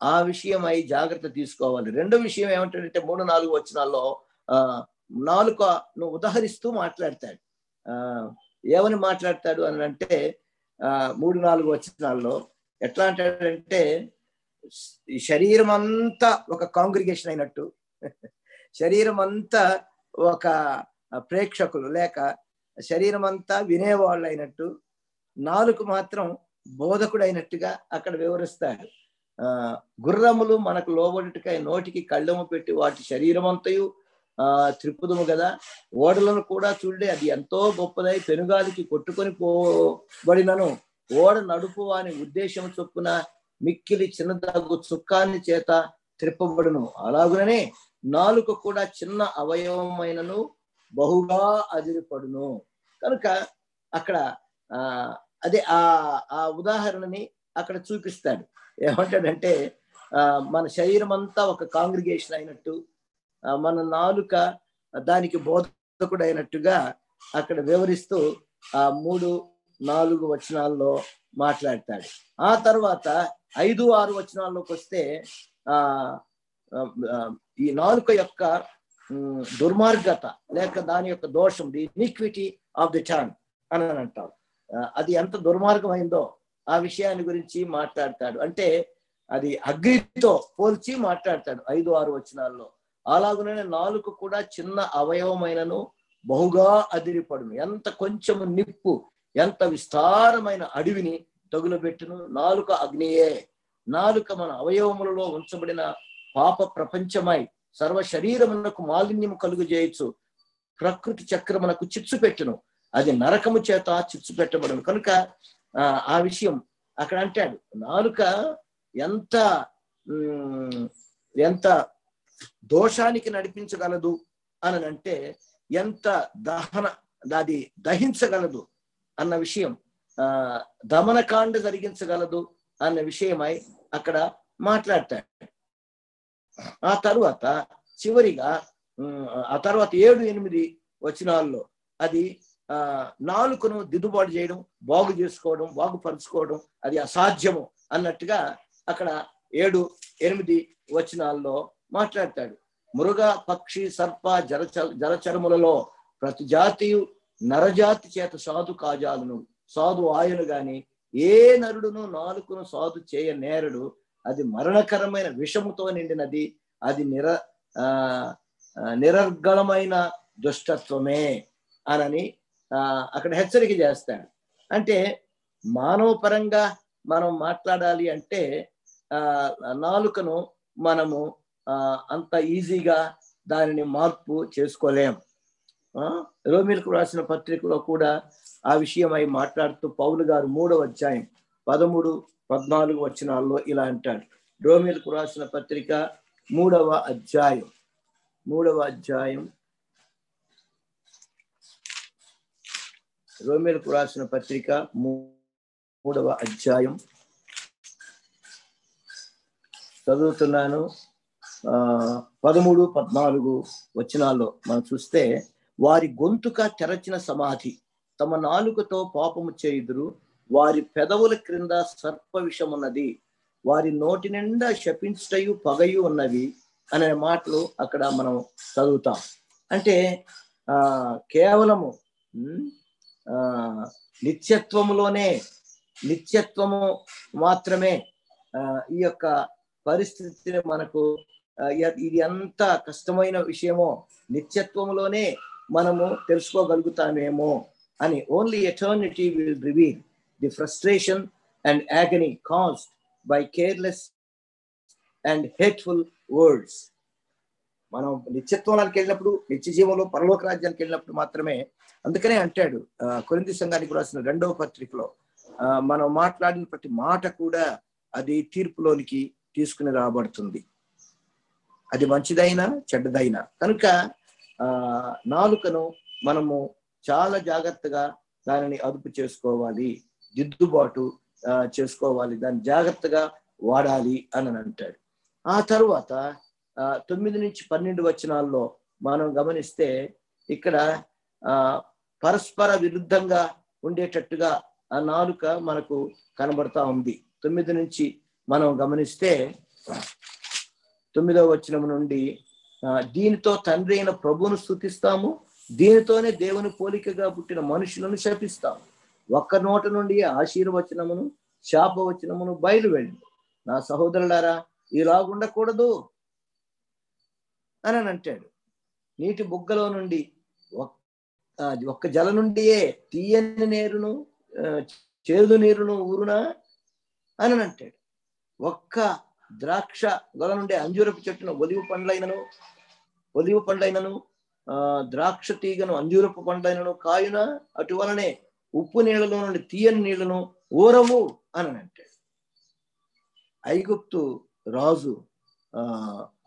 ఆ విషయమై జాగ్రత్త తీసుకోవాలి. రెండో విషయం ఏమంటాడంటే మూడు నాలుగు వచనాల్లో ఆ నాలుక ఉదహరిస్తూ మాట్లాడతాడు. ఆ ఏమని మాట్లాడతాడు అని అంటే ఆ మూడు నాలుగు వచనాల్లో ఎట్లా అంటాడంటే శరీరం అంతా ఒక కాంగ్రిగేషన్ అయినట్టు. శరీరం అంతా ఒక ప్రేక్షకులు లేక శరీరం అంతా వినేవాళ్ళు అయినట్టు నాలుగు మాత్రం బోధకుడైనట్టుగా అక్కడ వివరిస్తాడు ఆ గుర్రములు మనకు లోబడుటకై నోటికి కళ్ళము పెట్టి వాటి శరీరం అంతయు ఆ త్రిపుదము కదా? ఓడలను కూడా చూడే అది ఎంతో గొప్పదై పెనుగాలికి కొట్టుకొని పోబడినను. ఓడ నడుపు అని ఉద్దేశం చొప్పున మిక్కిలి చిన్న చుక్కాన్ని చేత త్రిప్పబడును. అలాగుననే నాలుక కూడా చిన్న అవయవమైనను బహుగా అదిరిపడును. కనుక అక్కడ ఆ అదే ఆ ఆ ఉదాహరణని అక్కడ చూపిస్తాడు. ఏమంటాడంటే ఆ మన శరీరం అంతా ఒక కాంగ్రిగేషన్ అయినట్టు మన నాలుక దానికి బోధకుడు అయినట్టుగా అక్కడ వివరిస్తూ ఆ మూడు నాలుగు వచనాల్లో మాట్లాడతాడు. ఆ తర్వాత ఐదు ఆరు వచనాల్లోకి వస్తే ఆ ఈ నాలుక యొక్క దుర్మార్గత లేక దాని యొక్క దోషం the iniquity of the turn అని అని అంటాం అది ఎంత దుర్మార్గమైందో ఆ విషయాన్ని గురించి మాట్లాడతాడు. అంటే అది అగ్నితో పోల్చి మాట్లాడతాడు ఐదు ఆరు వచనాల్లో. అలాగునే నాలుక కూడా చిన్న అవయవమైనను బహుగా అదిరిపడును. ఎంత కొంచెము నిప్పు ఎంత విస్తారమైన అడవిని తగులబెట్టును. నాలుక అగ్నియే. నాలుక మన అవయవములలో ఉంచబడిన పాప ప్రపంచమై సర్వ శరీరమునకు మాలిన్యము కలుగు చేయొచ్చు ప్రకృతి చక్రమునకు చిచ్చు పెట్టును. అది నరకము చేత చిచ్చు పెట్టబడును. కనుక ఆ, విషయం అక్కడ అంటాడు. నాలుక ఎంత ఎంత దోషానికి నడిపించగలదు అని అంటే ఎంత దహన అది దహించగలదు అన్న విషయం ఆ దమనకాండ జరిగించగలదు అన్న విషయమై అక్కడ మాట్లాడతాడు. ఆ తరువాత చివరిగా ఆ తర్వాత ఏడు ఎనిమిది వచనాల్లో అది ఆ నాలుకను దిద్దుబాటు చేయడం బాగు చేసుకోవడం బాగుపరుచుకోవడం అది అసాధ్యము అన్నట్టుగా అక్కడ ఏడు ఎనిమిది వచనాల్లో మాట్లాడతాడు. మృగ పక్షి సర్ప జలచ జలచరములలో ప్రతి జాతియు నరజాతి చేత సాధు కాజాలను సాధు ఆయును గాని ఏ నరుడును నాలుకను సాధు చేయ నేరుడు అది మరణకరమైన విషముతో నిండినది అది నిర ఆ నిరర్గళమైన దుష్టత్వమే అనని ఆ, అక్కడ హెచ్చరిక చేస్తాడు. అంటే మానవ పరంగా మనం మాట్లాడాలి అంటే ఆ నాలుకను మనము అంత ఈజీగా దానిని మార్పు చేసుకోలేం. ఆ, రోమిలకు రాసిన పత్రికలో కూడా ఆ విషయమై మాట్లాడుతూ పౌలు గారు మూడవ అధ్యాయం పదమూడు పద్నాలుగు వచనాల్లో ఇలా అంటాడు. రోమిలకు రాసిన పత్రిక మూడవ అధ్యాయం. మూడవ అధ్యాయం. రోమిలకు రాసిన పత్రిక మూ- మూడవ అధ్యాయం. చదువుతున్నాను. పదమూడు పద్నాలుగు వచనాల్లో మనం చూస్తే వారి గొంతుక తెరచిన సమాధి. తమ నాలుకతో పాపము చేయుదురు. వారి పెదవుల క్రింద సర్ప విషమున్నది వారి నోటి నిండా శపించటయు పగయు ఉన్నవి అనే మాటలు అక్కడ మనం చదువుతాం. అంటే ఆ కేవలము నిత్యత్వములోనే నిత్యత్వము మాత్రమే ఈ యొక్క పరిస్థితిని మనకు ఇది ఎంత కష్టమైన విషయమో నిత్యత్వంలోనే మనము తెలుసుకోగలుగుతామేమో అని only eternity will reveal the frustration and agony caused by careless and hateful words మనం నిత్యత్వానికి వెళ్ళినప్పుడు నిత్య జీవంలో పరలోక రాజ్యానికి వెళ్ళినప్పుడు మాత్రమే అందుకనే అంటాడు కొరింది సంఘానికి రాసిన రెండవ పత్రికలో మనం మాట్లాడిన ప్రతి మాట కూడా అది తీర్పులోనికి తీసుకుని రాబడుతుంది. అది మంచిదైనా చెడ్డదైనా. కనుక ఆ నాలుకను మనము చాలా జాగ్రత్తగా దానిని అదుపు చేసుకోవాలి. దిద్దుబాటు చేసుకోవాలి. దాన్ని జాగ్రత్తగా వాడాలి అని అంటాడు. ఆ తర్వాత ఆ, తొమ్మిది నుంచి పన్నెండు వచనాల్లో మనం గమనిస్తే ఇక్కడ ఆ పరస్పర విరుద్ధంగా ఉండేటట్టుగా ఆ నాలుక మనకు కనబడతా ఉంది. తొమ్మిది నుంచి మనం గమనిస్తే తొమ్మిదవ వచనం నుండి దీనితో తండ్రి అయిన ప్రభువును స్థుతిస్తాము దీనితోనే దేవుని పోలికగా పుట్టిన మనుషులను శపిస్తాము. ఒక్క నోట నుండి ఆశీర్వచనమును శాపవచనమును బయలువెళ్ళి నా సహోదరులారా ఇలాగుండకూడదు అని అని అంటాడు. నీటి బుగ్గలో నుండి ఒక్- ఒక్క జల నుండియే తీయని నీరును చేదు నీరును ఊరునా అని అంటాడు. ఒక్క ద్రాక్ష గొల నుండి అంజూరపు చెట్టును ఒలివు పండ్లైనను ఒలివు పండ్లైనను ఆ ద్రాక్ష తీగను అంజూరపు పండ్లైనను కాయున అటువలనే ఉప్పు నీళ్ళలో నుండి తీయని నీళ్ళను ఊరవు అని అంటాడు. ఐగుప్తు రాజు ఆ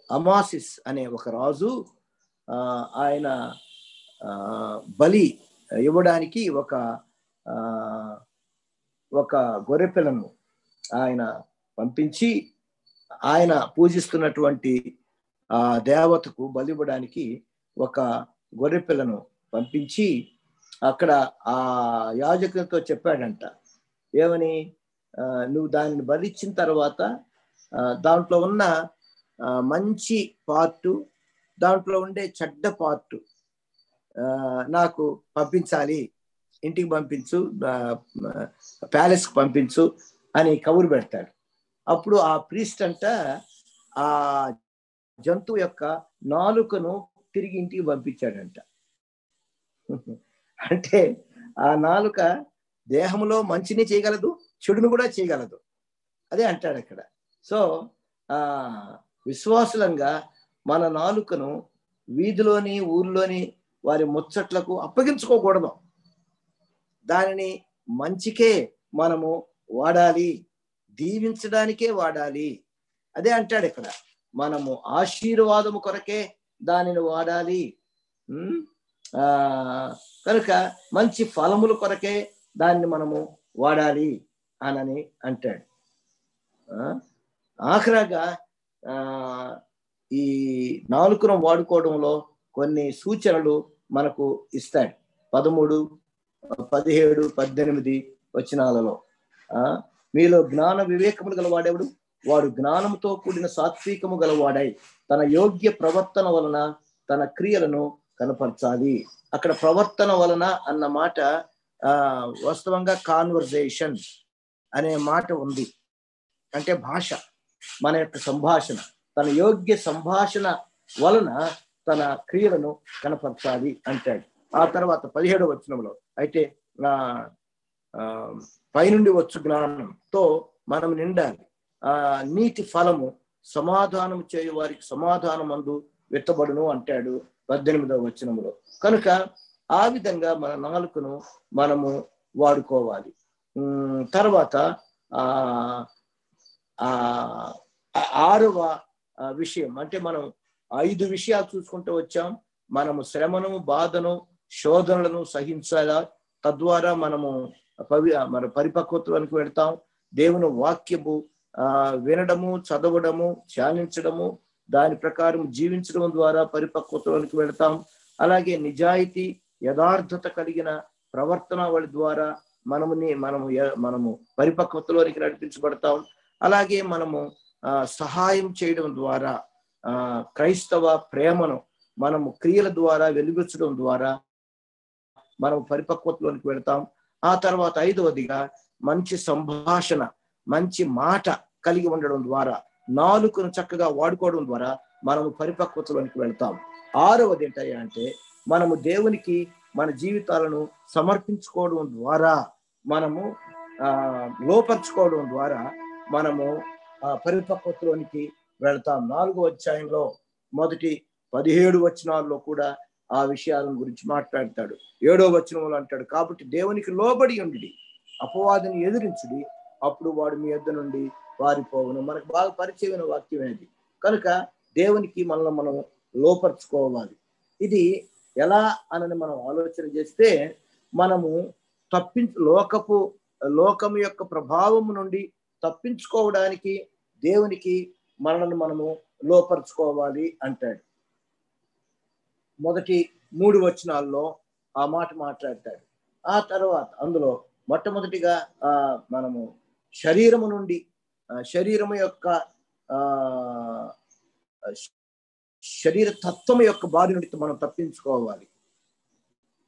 అమాసిస్ అనే ఒక రాజు ఆయన బలి ఇవ్వడానికి ఒక ఆ ఒక గొర్రెపిల్లను ఆయన పంపించి ఆయన పూజిస్తున్నటువంటి ఆ దేవతకు బలి ఇవ్వడానికి ఒక గొర్రెపిల్లను పంపించి అక్కడ ఆ యాజకునితో చెప్పాడంట ఏమని? నువ్వు దానిని బలిచ్చిన తర్వాత దాంట్లో ఉన్న మంచి పార్టు దాంట్లో ఉండే చెడ్డ పార్టు నాకు పంపించాలి ఇంటికి పంపించు ప్యాలెస్కి పంపించు అని కబురు పెడతాడు. అప్పుడు ఆ ప్రీస్ట్ అంట ఆ జంతువు యొక్క నాలుకను తిరిగి ఇంటికి పంపించాడంట. అంటే ఆ నాలుక దేహంలో మంచిని చేయగలదు చెడును కూడా చేయగలదు. అదే అంటాడు అక్కడ. సో ఆ విశ్వాసులంగా మన నాలుకను వీధిలోని ఊర్లోని వారి ముచ్చట్లకు అప్పగించుకోకూడదు. దానిని మంచికే మనము వాడాలి. దీవించడానికే వాడాలి. అదే అంటాడు ఇక్కడ. మనము ఆశీర్వాదము కొరకే దానిని వాడాలి. ఆ కనుక మంచి ఫలముల కొరకే దాన్ని మనము వాడాలి అనని అంటాడు. ఆఖరాగా ఈ నాలుకను వాడుకోవడంలో కొన్ని సూచనలు మనకు ఇస్తాడు. పదమూడు పదిహేడు పద్దెనిమిది వచనాలలో. మీలో జ్ఞాన వివేకములు గలవాడెవడు? వాడు జ్ఞానముతో కూడిన సాత్వికము గలవాడై తన యోగ్య ప్రవర్తన వలన తన క్రియలను కనపరచాలి. అక్కడ ప్రవర్తన వలన అన్న మాట ఆ వాస్తవంగా కాన్వర్జేషన్ అనే మాట ఉంది. అంటే భాష మన యొక్క సంభాషణ. తన యోగ్య సంభాషణ వలన తన క్రియలను కనపరచాలి అంటాడు. ఆ తర్వాత పదిహేడవ వచనంలో అయితే నా ఆ, పైనుండి వచ్చు తో మనం నిండాలి. ఆ నీతి ఫలము సమాధానం చేయు వారికి సమాధానం అందు విత్తబడును అంటాడు పద్దెనిమిదవ వచనంలో కనుక ఆ విధంగా మన నాలుకను మనము వాడుకోవాలి. తర్వాత ఆ ఆ ఆరవ విషయం. అంటే మనం ఐదు విషయాలు చూసుకుంటూ వచ్చాం. మనము శ్రమను బాధను శోధనలను సహించాలా? తద్వారా మనము పవి మన పరిపక్వత్వానికి వెళ్తాం. దేవుని వాక్యము ఆ వినడము చదవడము ధ్యానించడము దాని ప్రకారం జీవించడం ద్వారా పరిపక్వతలోనికి వెళ్తాం. అలాగే నిజాయితీ యథార్థత కలిగిన ప్రవర్తన వాళ్ళ ద్వారా మనముని మనము మనము పరిపక్వతలోనికి నడిపించబడతాం. అలాగే మనము ఆ, సహాయం చేయడం ద్వారా ఆ క్రైస్తవ ప్రేమను మనము క్రియల ద్వారా వెలుగుచ్చడం ద్వారా మనం పరిపక్వతలోనికి వెళతాం. ఆ తర్వాత ఐదవదిగా మంచి సంభాషణ మంచి మాట కలిగి ఉండడం ద్వారా నాలుకను చక్కగా వాడుకోవడం ద్వారా మనము పరిపక్వతలోనికి వెళ్తాం. ఆరవది ఏంటయ్యా అంటే మనము దేవునికి మన జీవితాలను సమర్పించుకోవడం ద్వారా మనము ఆ లోపరుచుకోవడం ద్వారా మనము ఆ పరిపక్వతలోనికి వెళ్తాం. నాలుగో అధ్యాయంలో మొదటి పదిహేడు వచనాల్లో కూడా ఆ విషయాల గురించి మాట్లాడతాడు. ఏడో వచనంలో అంటాడు కాబట్టి దేవునికి లోబడి ఉండి అపవాదిని ఎదిరించుడి అప్పుడు వాడు మీ యొద్ద నుండి పారిపోవును మనకు బాగా పరిచయమైన వాక్యం అనేది కనుక దేవునికి మనల్ని మనం లోపరుచుకోవాలి. ఇది ఎలా అని మనం ఆలోచన చేస్తే మనము తప్పించు లోకపు లోకం యొక్క ప్రభావము నుండి తప్పించుకోవడానికి దేవునికి మనల్ని మనము లోపరుచుకోవాలి అంటాడు. మొదటి మూడు వచనాల్లో ఆ మాట మాట్లాడతాడు. ఆ తర్వాత అందులో మొట్టమొదటిగా మనము శరీరము నుండి శరీరము యొక్క శరీర తత్వం యొక్క బారి నుండి మనం తప్పించుకోవాలి.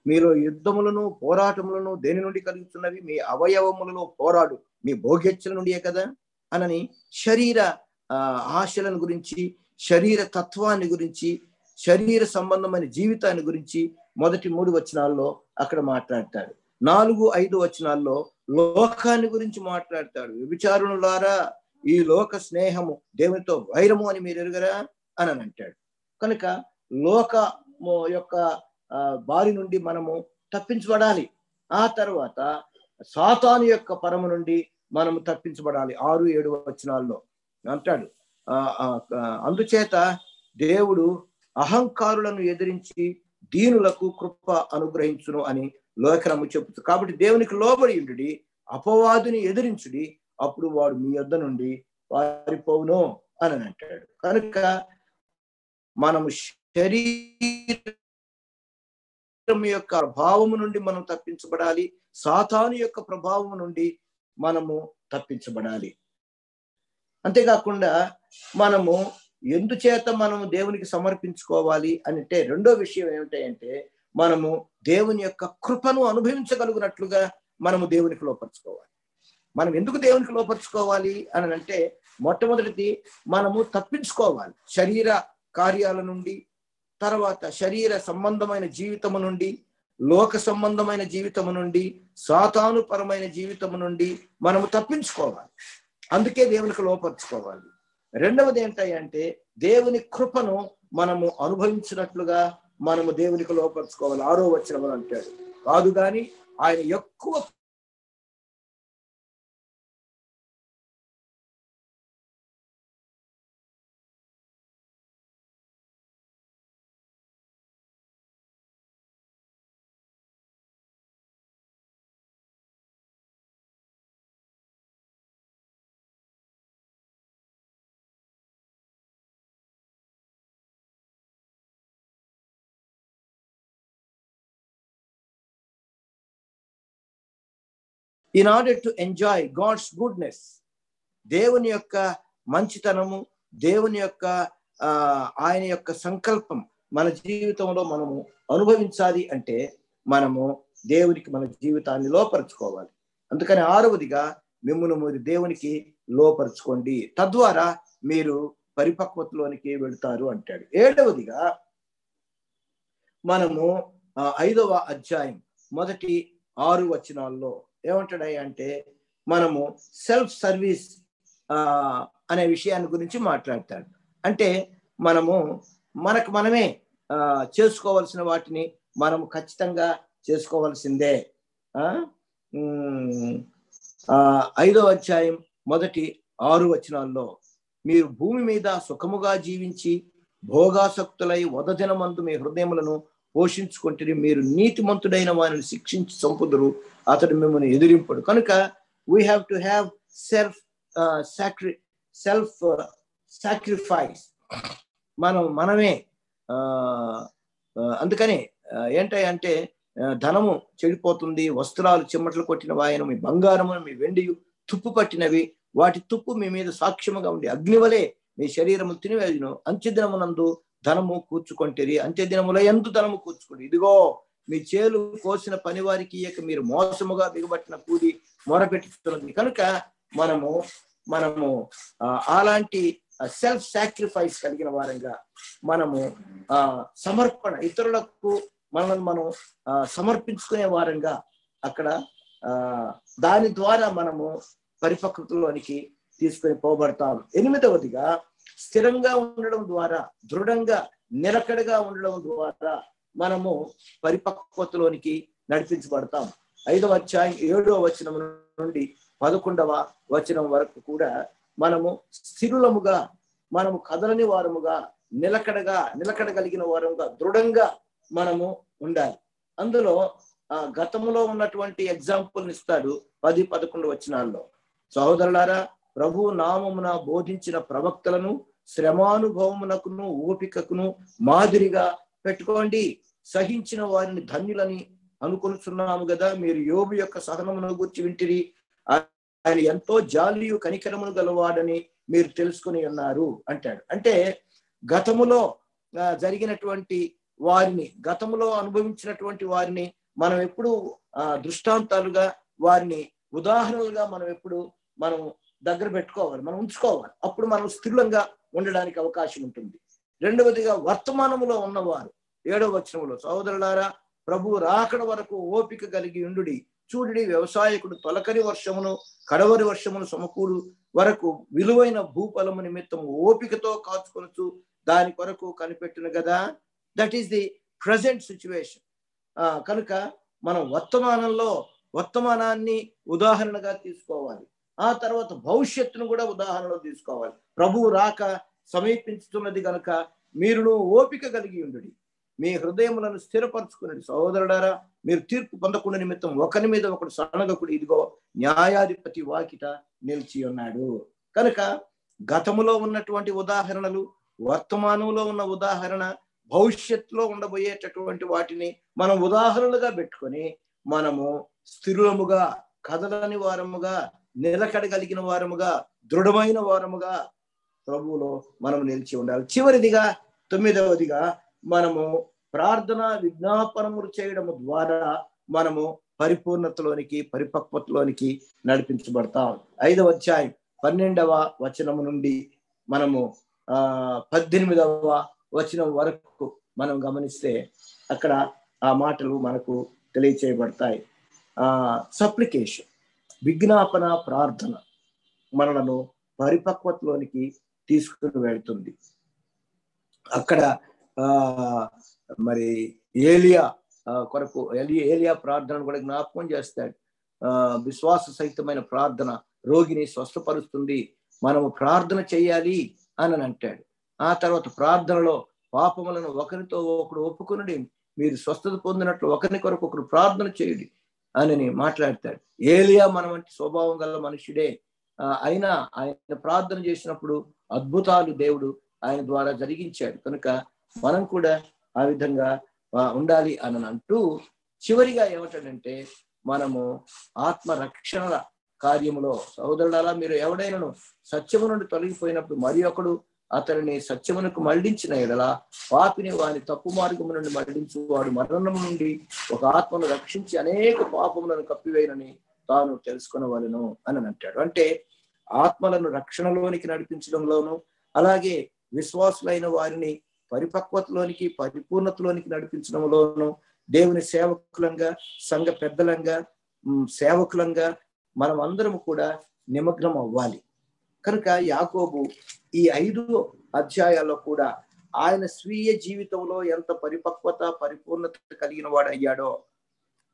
మీరు యుద్ధములను పోరాటములను దేని నుండి కలుగుతున్నవి మీ అవయవములలో పోరాడు మీ భోగ్యచ్చల నుండియే కదా? అనని శరీర ఆశలను గురించి శరీర తత్వాన్ని గురించి శరీర సంబంధమైన జీవితాన్ని గురించి మొదటి మూడు వచనాల్లో అక్కడ మాట్లాడతాడు. నాలుగు ఐదు వచనాల్లో లోకాన్ని గురించి మాట్లాడతాడు. విచారణలారా ఈ లోక స్నేహము దేవునితో వైరము అని మీరు ఎరుగరా? అని అంటాడు. కనుక లోకము యొక్క బారి నుండి మనము తప్పించబడాలి. ఆ తర్వాత సాతాను యొక్క పరము నుండి మనము తప్పించబడాలి. ఆరు ఏడు వచనాల్లో అంటాడు. ఆ, అందుచేత దేవుడు అహంకారులను ఎదిరించి దీనులకు కృప అనుగ్రహించును అని లోకరము చెబుతుంది కాబట్టి దేవునికి లోబడి ఉండుడి అపవాదుని ఎదిరించుడి అప్పుడు వాడు మీ యొద్ద నుండి పారిపోవును అని అంటాడు. కనుక మనము శరీరం యొక్క ప్రభావము నుండి మనం తప్పించబడాలి సాతాను యొక్క ప్రభావం నుండి మనము తప్పించబడాలి. అంతేకాకుండా మనము ఎందుచేత మనము దేవునికి సమర్పించుకోవాలి అంటే రెండో విషయం ఏమిటంటే మనము దేవుని యొక్క కృపను అనుభవించగలుగునట్లుగా మనము దేవునికి లోపరుచుకోవాలి. మనం ఎందుకు దేవునికి లోపరుచుకోవాలి అని అంటే మొట్టమొదటిది మనము తప్పించుకోవాలి. శరీర కార్యాల నుండి తర్వాత శరీర సంబంధమైన జీవితము నుండి లోక సంబంధమైన జీవితము నుండి సాతానుపరమైన జీవితము నుండి మనము తప్పించుకోవాలి. అందుకే దేవునికి లోపరుచుకోవాలి. రెండవది ఏంటంటే దేవుని కృపను మనము అనుభవించినట్లుగా మనము దేవునికి లోపరుచుకోవాలి. ఆరో వచ్చిన అంటాడు. కాదు కానీ ఆయన ఎక్కువ in order to enjoy God's goodness దేవుని యొక్క మంచితనము దేవుని యొక్క ఆయన యొక్క సంకల్పం మన జీవితంలో మనము అనుభవించాలి అంటే మనము దేవునికి మన జీవితాన్ని లోపరుచుకోవాలి. అందుకని ఆరవదిగా మిమ్మల్ని మీరు దేవునికి లోపరుచుకోండి. తద్వారా మీరు పరిపక్వతలోనికి వెళ్తారు అంటాడు. ఏడవదిగా మనము ఐదవ అధ్యాయం మొదటి ఆరు వచనాల్లో ఏమంటాడయ్యా అంటే మనము సెల్ఫ్ సర్వీస్ ఆ అనే విషయాన్ని గురించి మాట్లాడతాడు. అంటే మనము మనకు మనమే ఆ, చేసుకోవాల్సిన వాటిని మనము ఖచ్చితంగా చేసుకోవాల్సిందే. ఆ? అధ్యాయం మొదటి ఆరు వచనాల్లో మీరు భూమి మీద సుఖముగా జీవించి భోగాసక్తులై వదదినమందు మీ హృదయములను పోషించుకుంటే మీరు నీతిమంతుడైన వారిని శిక్షించి చంపుదురు అతడు మిమ్మల్ని ఎదిరింపడు. కనుక we have to have self sacri self sacrifice మనం మనమే ఆ, అందుకని ఏంటంటే ధనము చెడిపోతుంది వస్త్రాలు చిమ్మటలు కొట్టిన వాయన మీ బంగారము మీ వెండి తుప్పు పట్టినవి వాటి తుప్పు మీ మీద సాక్ష్యముగా ఉండి అగ్నివలే మీ శరీరము తినివేయును. అంత్యదినమునందు ధనము కూర్చుకొంటిరి. అంత్యదినముల ఎందు ధనము కూర్చుకుంటే ఇదిగో మీ చేలు కోసిన పని వారికి ఇక మీరు మోసముగా దిగబట్టిన కూలి మొరపెట్టుతున్నది కనుక మనము మనము ఆ, అలాంటి సెల్ఫ్ సాక్రిఫైస్ కలిగిన వారంగా మనము ఆ సమర్పణ ఇతరులకు మనల్ని మనం ఆ, సమర్పించుకునే వారంగా అక్కడ ఆ దాని ద్వారా మనము పరిపక్వతలోనికి తీసుకొని పోబడతాం ఎనిమిదవదిగా స్థిరంగా ఉండడం ద్వారా దృఢంగా నిలకడగా ఉండడం ద్వారా మనము పరిపక్వతలోనికి నడిపించబడతాం. ఐదవ అధ్యాయం ఏడవ వచనం నుండి పదకొండవ వచనం వరకు కూడా మనము స్థిరులముగా మనము కదలని వారముగా నిలకడగా నిలకడ కలిగిన వారముగా దృఢంగా మనము ఉండాలి. అందులో ఆ గతంలో ఉన్నటువంటి ఎగ్జాంపుల్ ఇస్తాడు పది పదకొండు వచనాల్లో. సహోదరులారా ప్రభు నామమున బోధించిన ప్రవక్తలను శ్రమానుభవమునకును ఓపికకును మాదిరిగా పెట్టుకోండి. సహించిన వారిని ధన్యులని అనుకొనుచున్నాము కదా మీరు యోబు యొక్క సహనమును గుర్చి వింటిరి. ఆయన ఎంతో జాలియు కనికరమును గలవాడని మీరు తెలుసుకుని ఉన్నారు అంటాడు. అంటే గతములో జరిగినటువంటి వారిని గతములో అనుభవించినటువంటి వారిని మనం ఎప్పుడు ఆ, దృష్టాంతాలుగా వారిని ఉదాహరణలుగా మనం ఎప్పుడు మనం దగ్గర పెట్టుకోవాలి మనం ఉంచుకోవాలి. అప్పుడు మనం స్థిరంగా ఉండడానికి అవకాశం ఉంటుంది. రెండవదిగా వర్తమానములో ఉన్నవారు ఏడవ వచనములో సహోదరులారా ప్రభు రాకడ వరకు ఓపిక కలిగి ఉండుడి. చూడుడి వ్యవసాయకుడు తొలకరి వర్షమును కడవరి వర్షమును సమకూడు వరకు విలువైన భూఫలము నిమిత్తం ఓపికతో కాచుకొనచ్చు దాని కొరకు కనిపెట్టును కదా that is the present situation కనుక మనం వర్తమానంలో వర్తమానాన్ని ఉదాహరణగా తీసుకోవాలి. ఆ తర్వాత భవిష్యత్తును కూడా ఉదాహరణలో తీసుకోవాలి. ప్రభువు రాక సమీపించుతున్నది గనుక మీరును ఓపిక కలిగి ఉండుడి. మీ హృదయములను స్థిరపరచుకున్నది సహోదరుడారా మీరు తీర్పు పొందకుండా నిమిత్తం ఒకరి మీద ఒకడు సనగకుడు ఇదిగో న్యాయాధిపతి వాకిట నిలిచి ఉన్నాడు. కనుక గతములో ఉన్నటువంటి ఉదాహరణలు వర్తమానంలో ఉన్న ఉదాహరణ భవిష్యత్తులో ఉండబోయేటటువంటి వాటిని మనం ఉదాహరణలుగా పెట్టుకొని మనము స్థిరముగా కదలని వారముగా నిలకడగలిగిన వారముగా దృఢమైన వారముగా ప్రభువులో మనం నిలిచి ఉండాలి. చివరిదిగా తొమ్మిదవదిగా మనము ప్రార్థన విజ్ఞాపనములు చేయడం ద్వారా మనము పరిపూర్ణతలోనికి పరిపక్వతలోనికి నడిపించబడతాం. ఐదవ అధ్యాయం పన్నెండవ వచనము నుండి మనము ఆ పద్దెనిమిదవ వచనం వరకు మనం గమనిస్తే అక్కడ ఆ మాటలు మనకు తెలియచేయబడతాయి. ఆ సప్లికేషన్. విజ్ఞాపన ప్రార్థన మనలను పరిపక్వతలోనికి తీసుకుని వెళ్తుంది. అక్కడ ఆ మరి ఏలియా కొరకు ఏలియా ప్రార్థనను కూడా జ్ఞాపకం చేస్తాడు. ఆ విశ్వాస సహితమైన ప్రార్థన రోగిని స్వస్థపరుస్తుంది. మనము ప్రార్థన చేయాలి అని అంటాడు. ఆ తర్వాత ప్రార్థనలో పాపములను ఒకరితో ఒకడు ఒప్పుకునడి. మీరు స్వస్థత పొందినట్లు ఒకరిని కొరకు ఒకరు ప్రార్థన చేయండి. అని మాట్లాడతాడు. ఏలియా మన వంటి స్వభావం గల మనుషుడే అయినా ఆయన ప్రార్థన చేసినప్పుడు అద్భుతాలు దేవుడు ఆయన ద్వారా జరిగించాడు. కనుక మనం కూడా ఆ విధంగా ఉండాలి అని అంటూ చివరిగా ఏమిటంటే మనము ఆత్మరక్షణల కార్యములో సహోదరులారా మీరు ఎవడైనాను సత్యము నుండి తొలగిపోయినప్పుడు మరి ఒకడు అతనిని సత్యమునకు మళ్ళించిన ఎడల పాపిని వాని తప్పు మార్గము నుండి మళ్ళించు వాడు మరణం నుండి ఒక ఆత్మను రక్షించి అనేక పాపములను కప్పివేయనని తాను తెలుసుకునవలను అని అంటాడు. అంటే ఆత్మలను రక్షణలోనికి నడిపించడంలోను అలాగే విశ్వాసులైన వారిని పరిపక్వతలోనికి పరిపూర్ణతలోనికి నడిపించడంలోను దేవుని సేవకులంగా సంఘ పెద్దలంగా సేవకులంగా మనం అందరం కూడా నిమగ్నం అవ్వాలి కనుక యాకోబు ఈ ఐదు అధ్యాయాల్లో కూడా ఆయన స్వీయ జీవితంలో ఎంత పరిపక్వత పరిపూర్ణత కలిగిన వాడు అయ్యాడో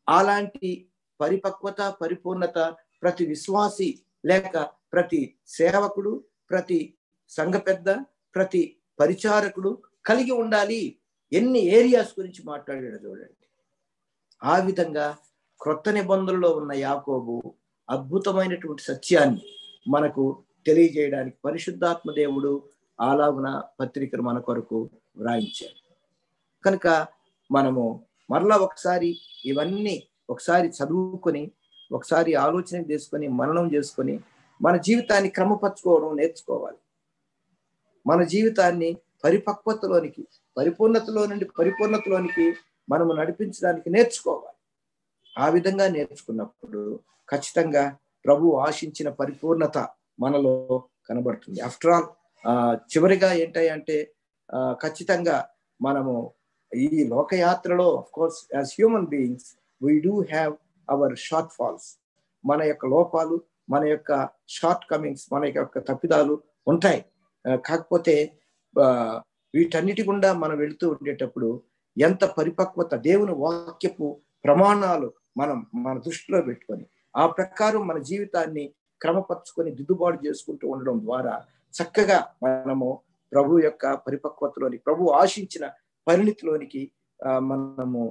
అలాంటి పరిపక్వత పరిపూర్ణత ప్రతి విశ్వాసి లేక ప్రతి సేవకుడు ప్రతి సంఘ పెద్ద ప్రతి పరిచారకుడు కలిగి ఉండాలి. ఎన్ని ఏరియాస్ గురించి మాట్లాడాడు చూడండి. ఆ విధంగా క్రొత్త నిబంధనలో ఉన్న యాకోబు అద్భుతమైనటువంటి సత్యాన్ని మనకు తెలియజేయడానికి పరిశుద్ధాత్మ దేవుడు ఆలాగున పత్రికను మన కొరకు వ్రాయించాడు. కనుక మనము మరలా ఒకసారి ఇవన్నీ ఒకసారి చదువుకొని ఒకసారి ఆలోచన చేసుకొని మననం చేసుకొని మన జీవితాన్ని క్రమపరచుకోవడం నేర్చుకోవాలి. మన జీవితాన్ని పరిపక్వతలోనికి పరిపూర్ణతలో నుండి పరిపూర్ణతలోనికి మనము నడిపించడానికి నేర్చుకోవాలి. ఆ విధంగా నేర్చుకున్నప్పుడు ఖచ్చితంగా ప్రభు ఆశించిన పరిపూర్ణత మనలో కనబడుతుంది. ఆఫ్టర్ ఆల్ చివరిగా ఏంటంటే ఖచ్చితంగా మనము ఈ లోకయాత్రలో of course as human beings we do have our shortfalls మన యొక్క లోపాలు మన యొక్క షార్ట్ కమింగ్స్ మన యొక్క తప్పిదాలు ఉంటాయి. కాకపోతే వీటన్నిటి గుండా మనం వెళుతూ ఉండేటప్పుడు ఎంత పరిపక్వత దేవుని వాక్యపు ప్రమాణాలు మనం మన దృష్టిలో పెట్టుకొని ఆ ప్రకారం మన జీవితాన్ని క్రమపరుచుకొని దిద్దుబాటు చేసుకుంటూ ఉండడం ద్వారా చక్కగా మనము ప్రభు యొక్క పరిపక్వతలోని ప్రభు ఆశించిన పరిణితిలోనికి మనము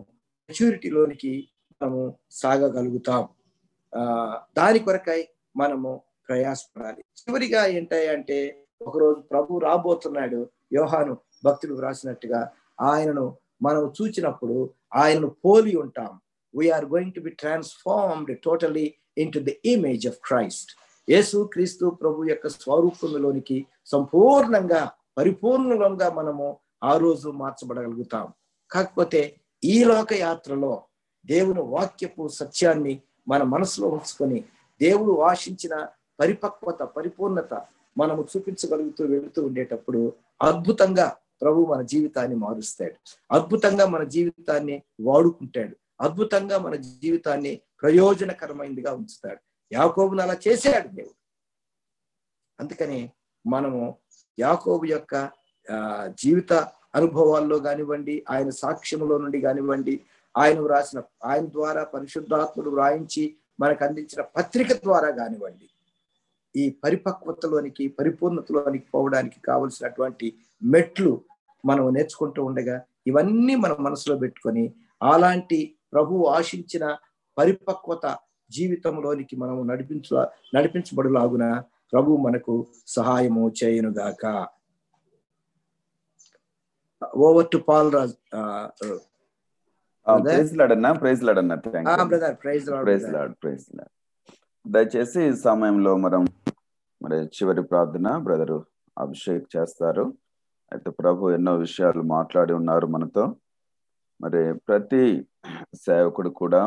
మెచ్యూరిటీలోనికి మనము సాగగలుగుతాం. ఆ దాని కొరకై మనము ప్రయాసపడాలి. చివరిగా ఏంటంటే ఒకరోజు ప్రభు రాబోతున్నాడు యోహాను భక్తులు వ్రాసినట్టుగా ఆయనను మనం చూచినప్పుడు ఆయనను పోలి ఉంటాం. We are going to be transformed totally in the image of Christ Yesu Kristu ప్రభు యొక్క స్వరూపంలోనికి సంపూర్ణంగా పరిపూర్ణంగా మనము ఆ రోజు మార్చబడగలుగుతాం. కాకపోతే ఈ లోక యాత్రలో దేవుని వాక్యపు సత్యాన్ని మన మనసులో ఉంచుకొని దేవుడు ఆశించిన పరిపక్వత పరిపూర్ణత మనము చూపించగలుగుతూ వెళుతూ ఉండేటప్పుడు అద్భుతంగా ప్రభు మన జీవితాన్ని మారుస్తాడు. అద్భుతంగా మన జీవితాన్ని వాడుకుంటాడు. అద్భుతంగా మన జీవితాన్ని ప్రయోజనకరమైనదిగా ఉంచుతాడు. యాకోబును అలా చేశాడు దేవుడు. అందుకని మనము యాకోబు యొక్క జీవిత అనుభవాల్లో కానివ్వండి ఆయన సాక్ష్యంలో నుండి కానివ్వండి ఆయన వ్రాసిన ఆయన ద్వారా పరిశుద్ధాత్ముడు వ్రాయించి మనకు అందించిన పత్రిక ద్వారా కానివ్వండి ఈ పరిపక్వతలోనికి పరిపూర్ణతలోనికి పోవడానికి కావలసినటువంటి మెట్లు మనం నేర్చుకుంటూ ఉండగా ఇవన్నీ మనం మనసులో పెట్టుకొని అలాంటి ప్రభు ఆశించిన పరిపక్వత జీవితంలోనికి మనం నడిపించ నడిపించబడులాగున ప్రభు మనకు సహాయము చేయనుగాక. ఓవర్ టు పాల్ రాజ్ దయచేసి ఈ సమయంలో మనం మరి చివరి ప్రార్థన బ్రదరు అభిషేక్ చేస్తారు. అయితే ప్రభు ఎన్నో విషయాలు మాట్లాడి ఉన్నారు మనతో. మరి ప్రతి సేవకుడు కూడా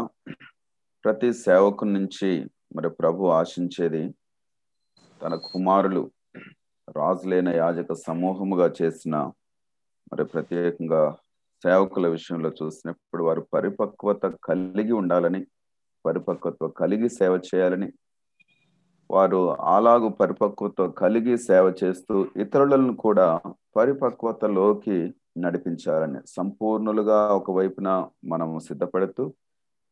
ప్రతి సేవకుడి నుంచి మరి ప్రభు ఆశించేది తన కుమారులు రాజులైన యాజక సమూహముగా చేసిన మరి ప్రత్యేకంగా సేవకుల విషయంలో చూసినప్పుడు వారు పరిపక్వత కలిగి ఉండాలని పరిపక్వత కలిగి సేవ చేయాలని వారు అలాగు పరిపక్వత కలిగి సేవ చేస్తూ ఇతరులను కూడా పరిపక్వతలోకి నడిపించాలని సంపూర్ణులుగా ఒకవైపున మనము సిద్ధపడుతూ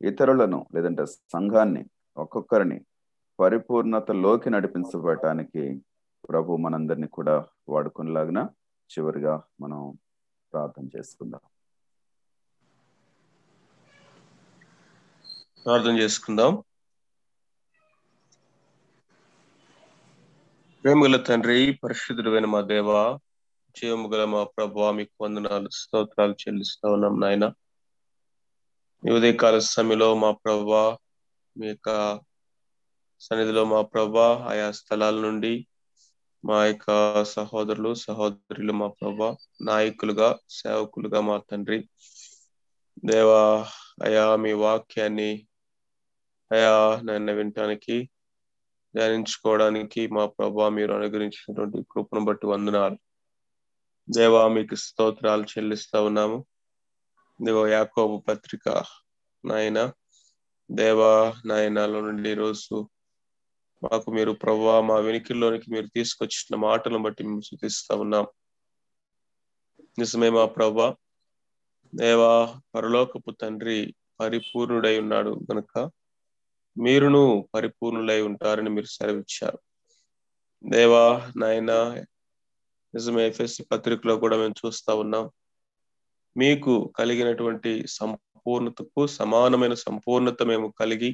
ఇతరులను లేదంటే సంఘాన్ని ఒక్కొక్కరిని పరిపూర్ణతలోకి నడిపించబడటానికి ప్రభు మనందరినీ కూడా వాడుకునేలాగిన చివరిగా మనం ప్రార్థన చేసుకుందాం. ప్రార్థన చేసుకుందాం. ప్రేమగల తండ్రి పరిశుద్ధుడైన మా దేవ జీవము గల మా ప్రభు? మీకు వందనాలు స్తోత్రాలు చెల్లిస్తా ఉన్నాం నాయన. ఈ ఉదయకాల సమయంలో మా ప్రభా మీ యొక్క సన్నిధిలో మా ప్రభా ఆయా స్థలాల నుండి మా యొక్క సహోదరులు సహోదరులు మా ప్రభా నాయకులుగా సేవకులుగా మా తండ్రి. దేవా అయా మీ వాక్యాన్ని అయా నన్ను వినటానికి ధ్యానించుకోవడానికి మా ప్రభా మీరు అనుగ్రహించినటువంటి కృపను బట్టి వందనాలు. దేవా మీకు స్తోత్రాలు చెల్లిస్తా ఉన్నాము. దేవ యాకోబు పత్రిక నాయన. దేవా నాయనలో నుండి రోజు మాకు మీరు ప్రభా మా వెనికిల్లోనికి మీరు తీసుకొచ్చిన మాటలను బట్టి మేము శుతిస్తా ఉన్నాం. నిజమే మా ప్రభా దేవా పరలోకపు తండ్రి పరిపూర్ణుడై ఉన్నాడు గనుక మీరును పరిపూర్ణులై ఉంటారని మీరు సెలవిచ్చారు. దేవా నాయన నిజమే ఎఫ్ఎస్సి పత్రికలో కూడా మేము చూస్తా ఉన్నాం. మీకు కలిగినటువంటి సంపూర్ణతకు సమానమైన సంపూర్ణత మేము కలిగి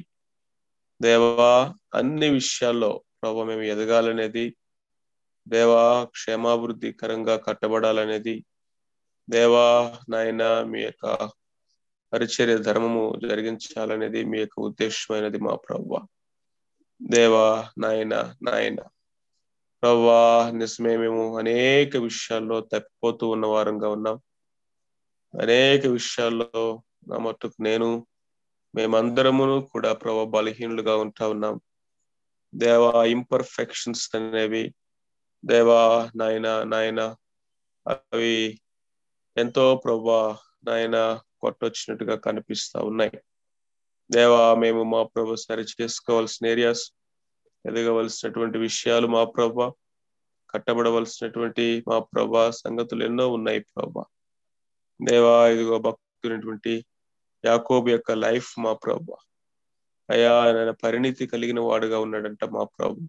దేవా అన్ని విషయాల్లో ప్రభు మేము ఎదగాలనేది దేవా క్షేమాభివృద్ధికరంగా కట్టబడాలనేది దేవా నాయన మీ యొక్క పరిచర్య ధర్మము జరిగించాలనేది మీ యొక్క ఉద్దేశమైనది మా ప్రభు దేవా నాయన నాయన. ప్రవ్వా నిజమే మేము అనేక విషయాల్లో తప్పిపోతూ ఉన్న వారంగా ఉన్నాం. అనేక విషయాల్లో నా మట్టుకు నేను మేమందరమును కూడా ప్రభా బలహీనులుగా ఉంటా ఉన్నాం. దేవా ఇంపర్ఫెక్షన్స్ అనేవి దేవా నాయన నాయన అవి ఎంతో ప్రభా నాయన కొట్టొచ్చినట్టుగా కనిపిస్తా ఉన్నాయి. దేవా మేము మా ప్రభు సరి చేసుకోవాల్సిన ఏరియాస్ ఎదగవలసినటువంటి విషయాలు మా ప్రభ కట్టబడవలసినటువంటి మా ప్రభా సంగతులు ఎన్నో ఉన్నాయి ప్రభా. దేవా ఇదిగో భక్తునటువంటి యాకోబు యొక్క లైఫ్ మా ప్రభా. అయా ఆయన పరిణితి కలిగిన వాడుగా ఉన్నాడంట మా ప్రభు.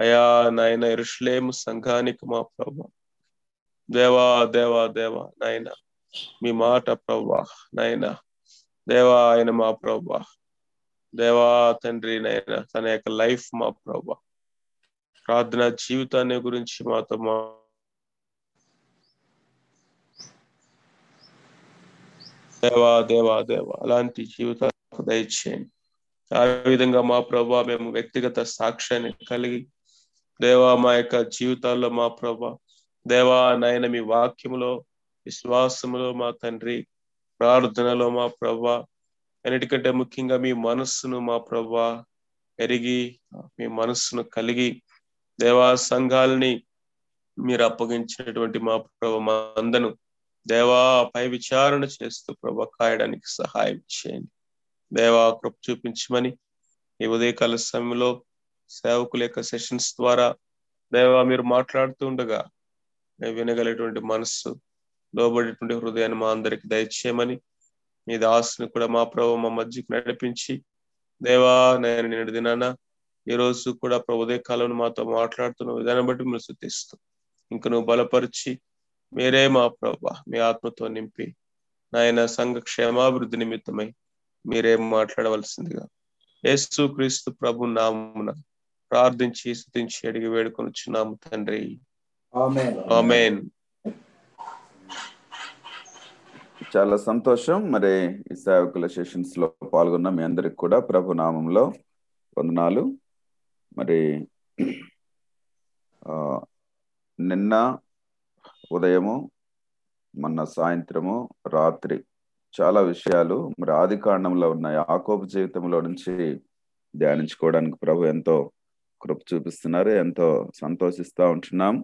అయా నాయన ఇరుషులేము సంఘానికి మా ప్రభ. దేవా దేవా దేవా నాయన మీ మాట ప్రభా నాయన. దేవా ఆయన మా ప్రభా. దేవా తండ్రి నైనా తన యొక్క లైఫ్ మా ప్రభా. ప్రార్థన జీవితాన్ని గురించి మాతో మా దేవా దేవా దేవా అలాంటి జీవితాలకు దయచేయండి. ఆ విధంగా మా ప్రభా మేము వ్యక్తిగత సాక్ష్యాన్ని కలిగి దేవా మా యొక్క జీవితాల్లో మా ప్రభా దేవా నాయన మీ వాక్యములో విశ్వాసములో మా తండ్రి ప్రార్థనలో మా ప్రభా అన్నిటికంటే ముఖ్యంగా మీ మనస్సును మా ప్రభా ఎరిగి మీ మనస్సును కలిగి దేవా సంఘాలని మీరు అప్పగించినటువంటి మా ప్రభ మా అందను దేవా పై విచారణ చేస్తూ ప్రభా కాయడానికి సహాయం చేయండి. దేవా కృప చూపించమని ఈ ఉదయకాల సమయంలో సేవకుల యొక్క సెషన్స్ ద్వారా దేవా మీరు మాట్లాడుతూ ఉండగా వినగలిగినటువంటి మనస్సు లోబడేటువంటి హృదయాన్ని మా అందరికి దయచేయమని మీ దాసుని కూడా మా ప్రభు మా మధ్యకు నడిపించి దేవా నేను నిన్నటి దినాన ఈ రోజు కూడా ప్రభు ఉదయ కాలంలో మాతో మాట్లాడుతున్న విధానం బట్టి మేము శుద్ధిస్తూ ఇంక నువ్వు బలపరిచి మీరే మా ప్రభ మీ ఆత్మతో నింపి నాయన సంఘ క్షేమాభివృద్ధి నిమిత్తమై మీరే మాట్లాడవలసిందిగా యేసు క్రీస్తు ప్రభు నామున ప్రార్థించి స్థుతించి అడిగి వేడుకొనుచున్నాము తండ్రి. ఆమెన్. చాలా సంతోషం. మరి ఈ సేవకుల సెషన్స్లో పాల్గొన్న మీ అందరికి కూడా ప్రభు నామంలో వందనాలు. మరి నిన్న ఉదయము మొన్న సాయంత్రము రాత్రి చాలా విషయాలు మరి ఆది కాండంలో ఉన్న ఆకోప జీవితంలో నుంచి ధ్యానించుకోవడానికి ప్రభు ఎంతో కృప చూపిస్తున్నారు. ఎంతో సంతోషిస్తూ ఉంటున్నాం.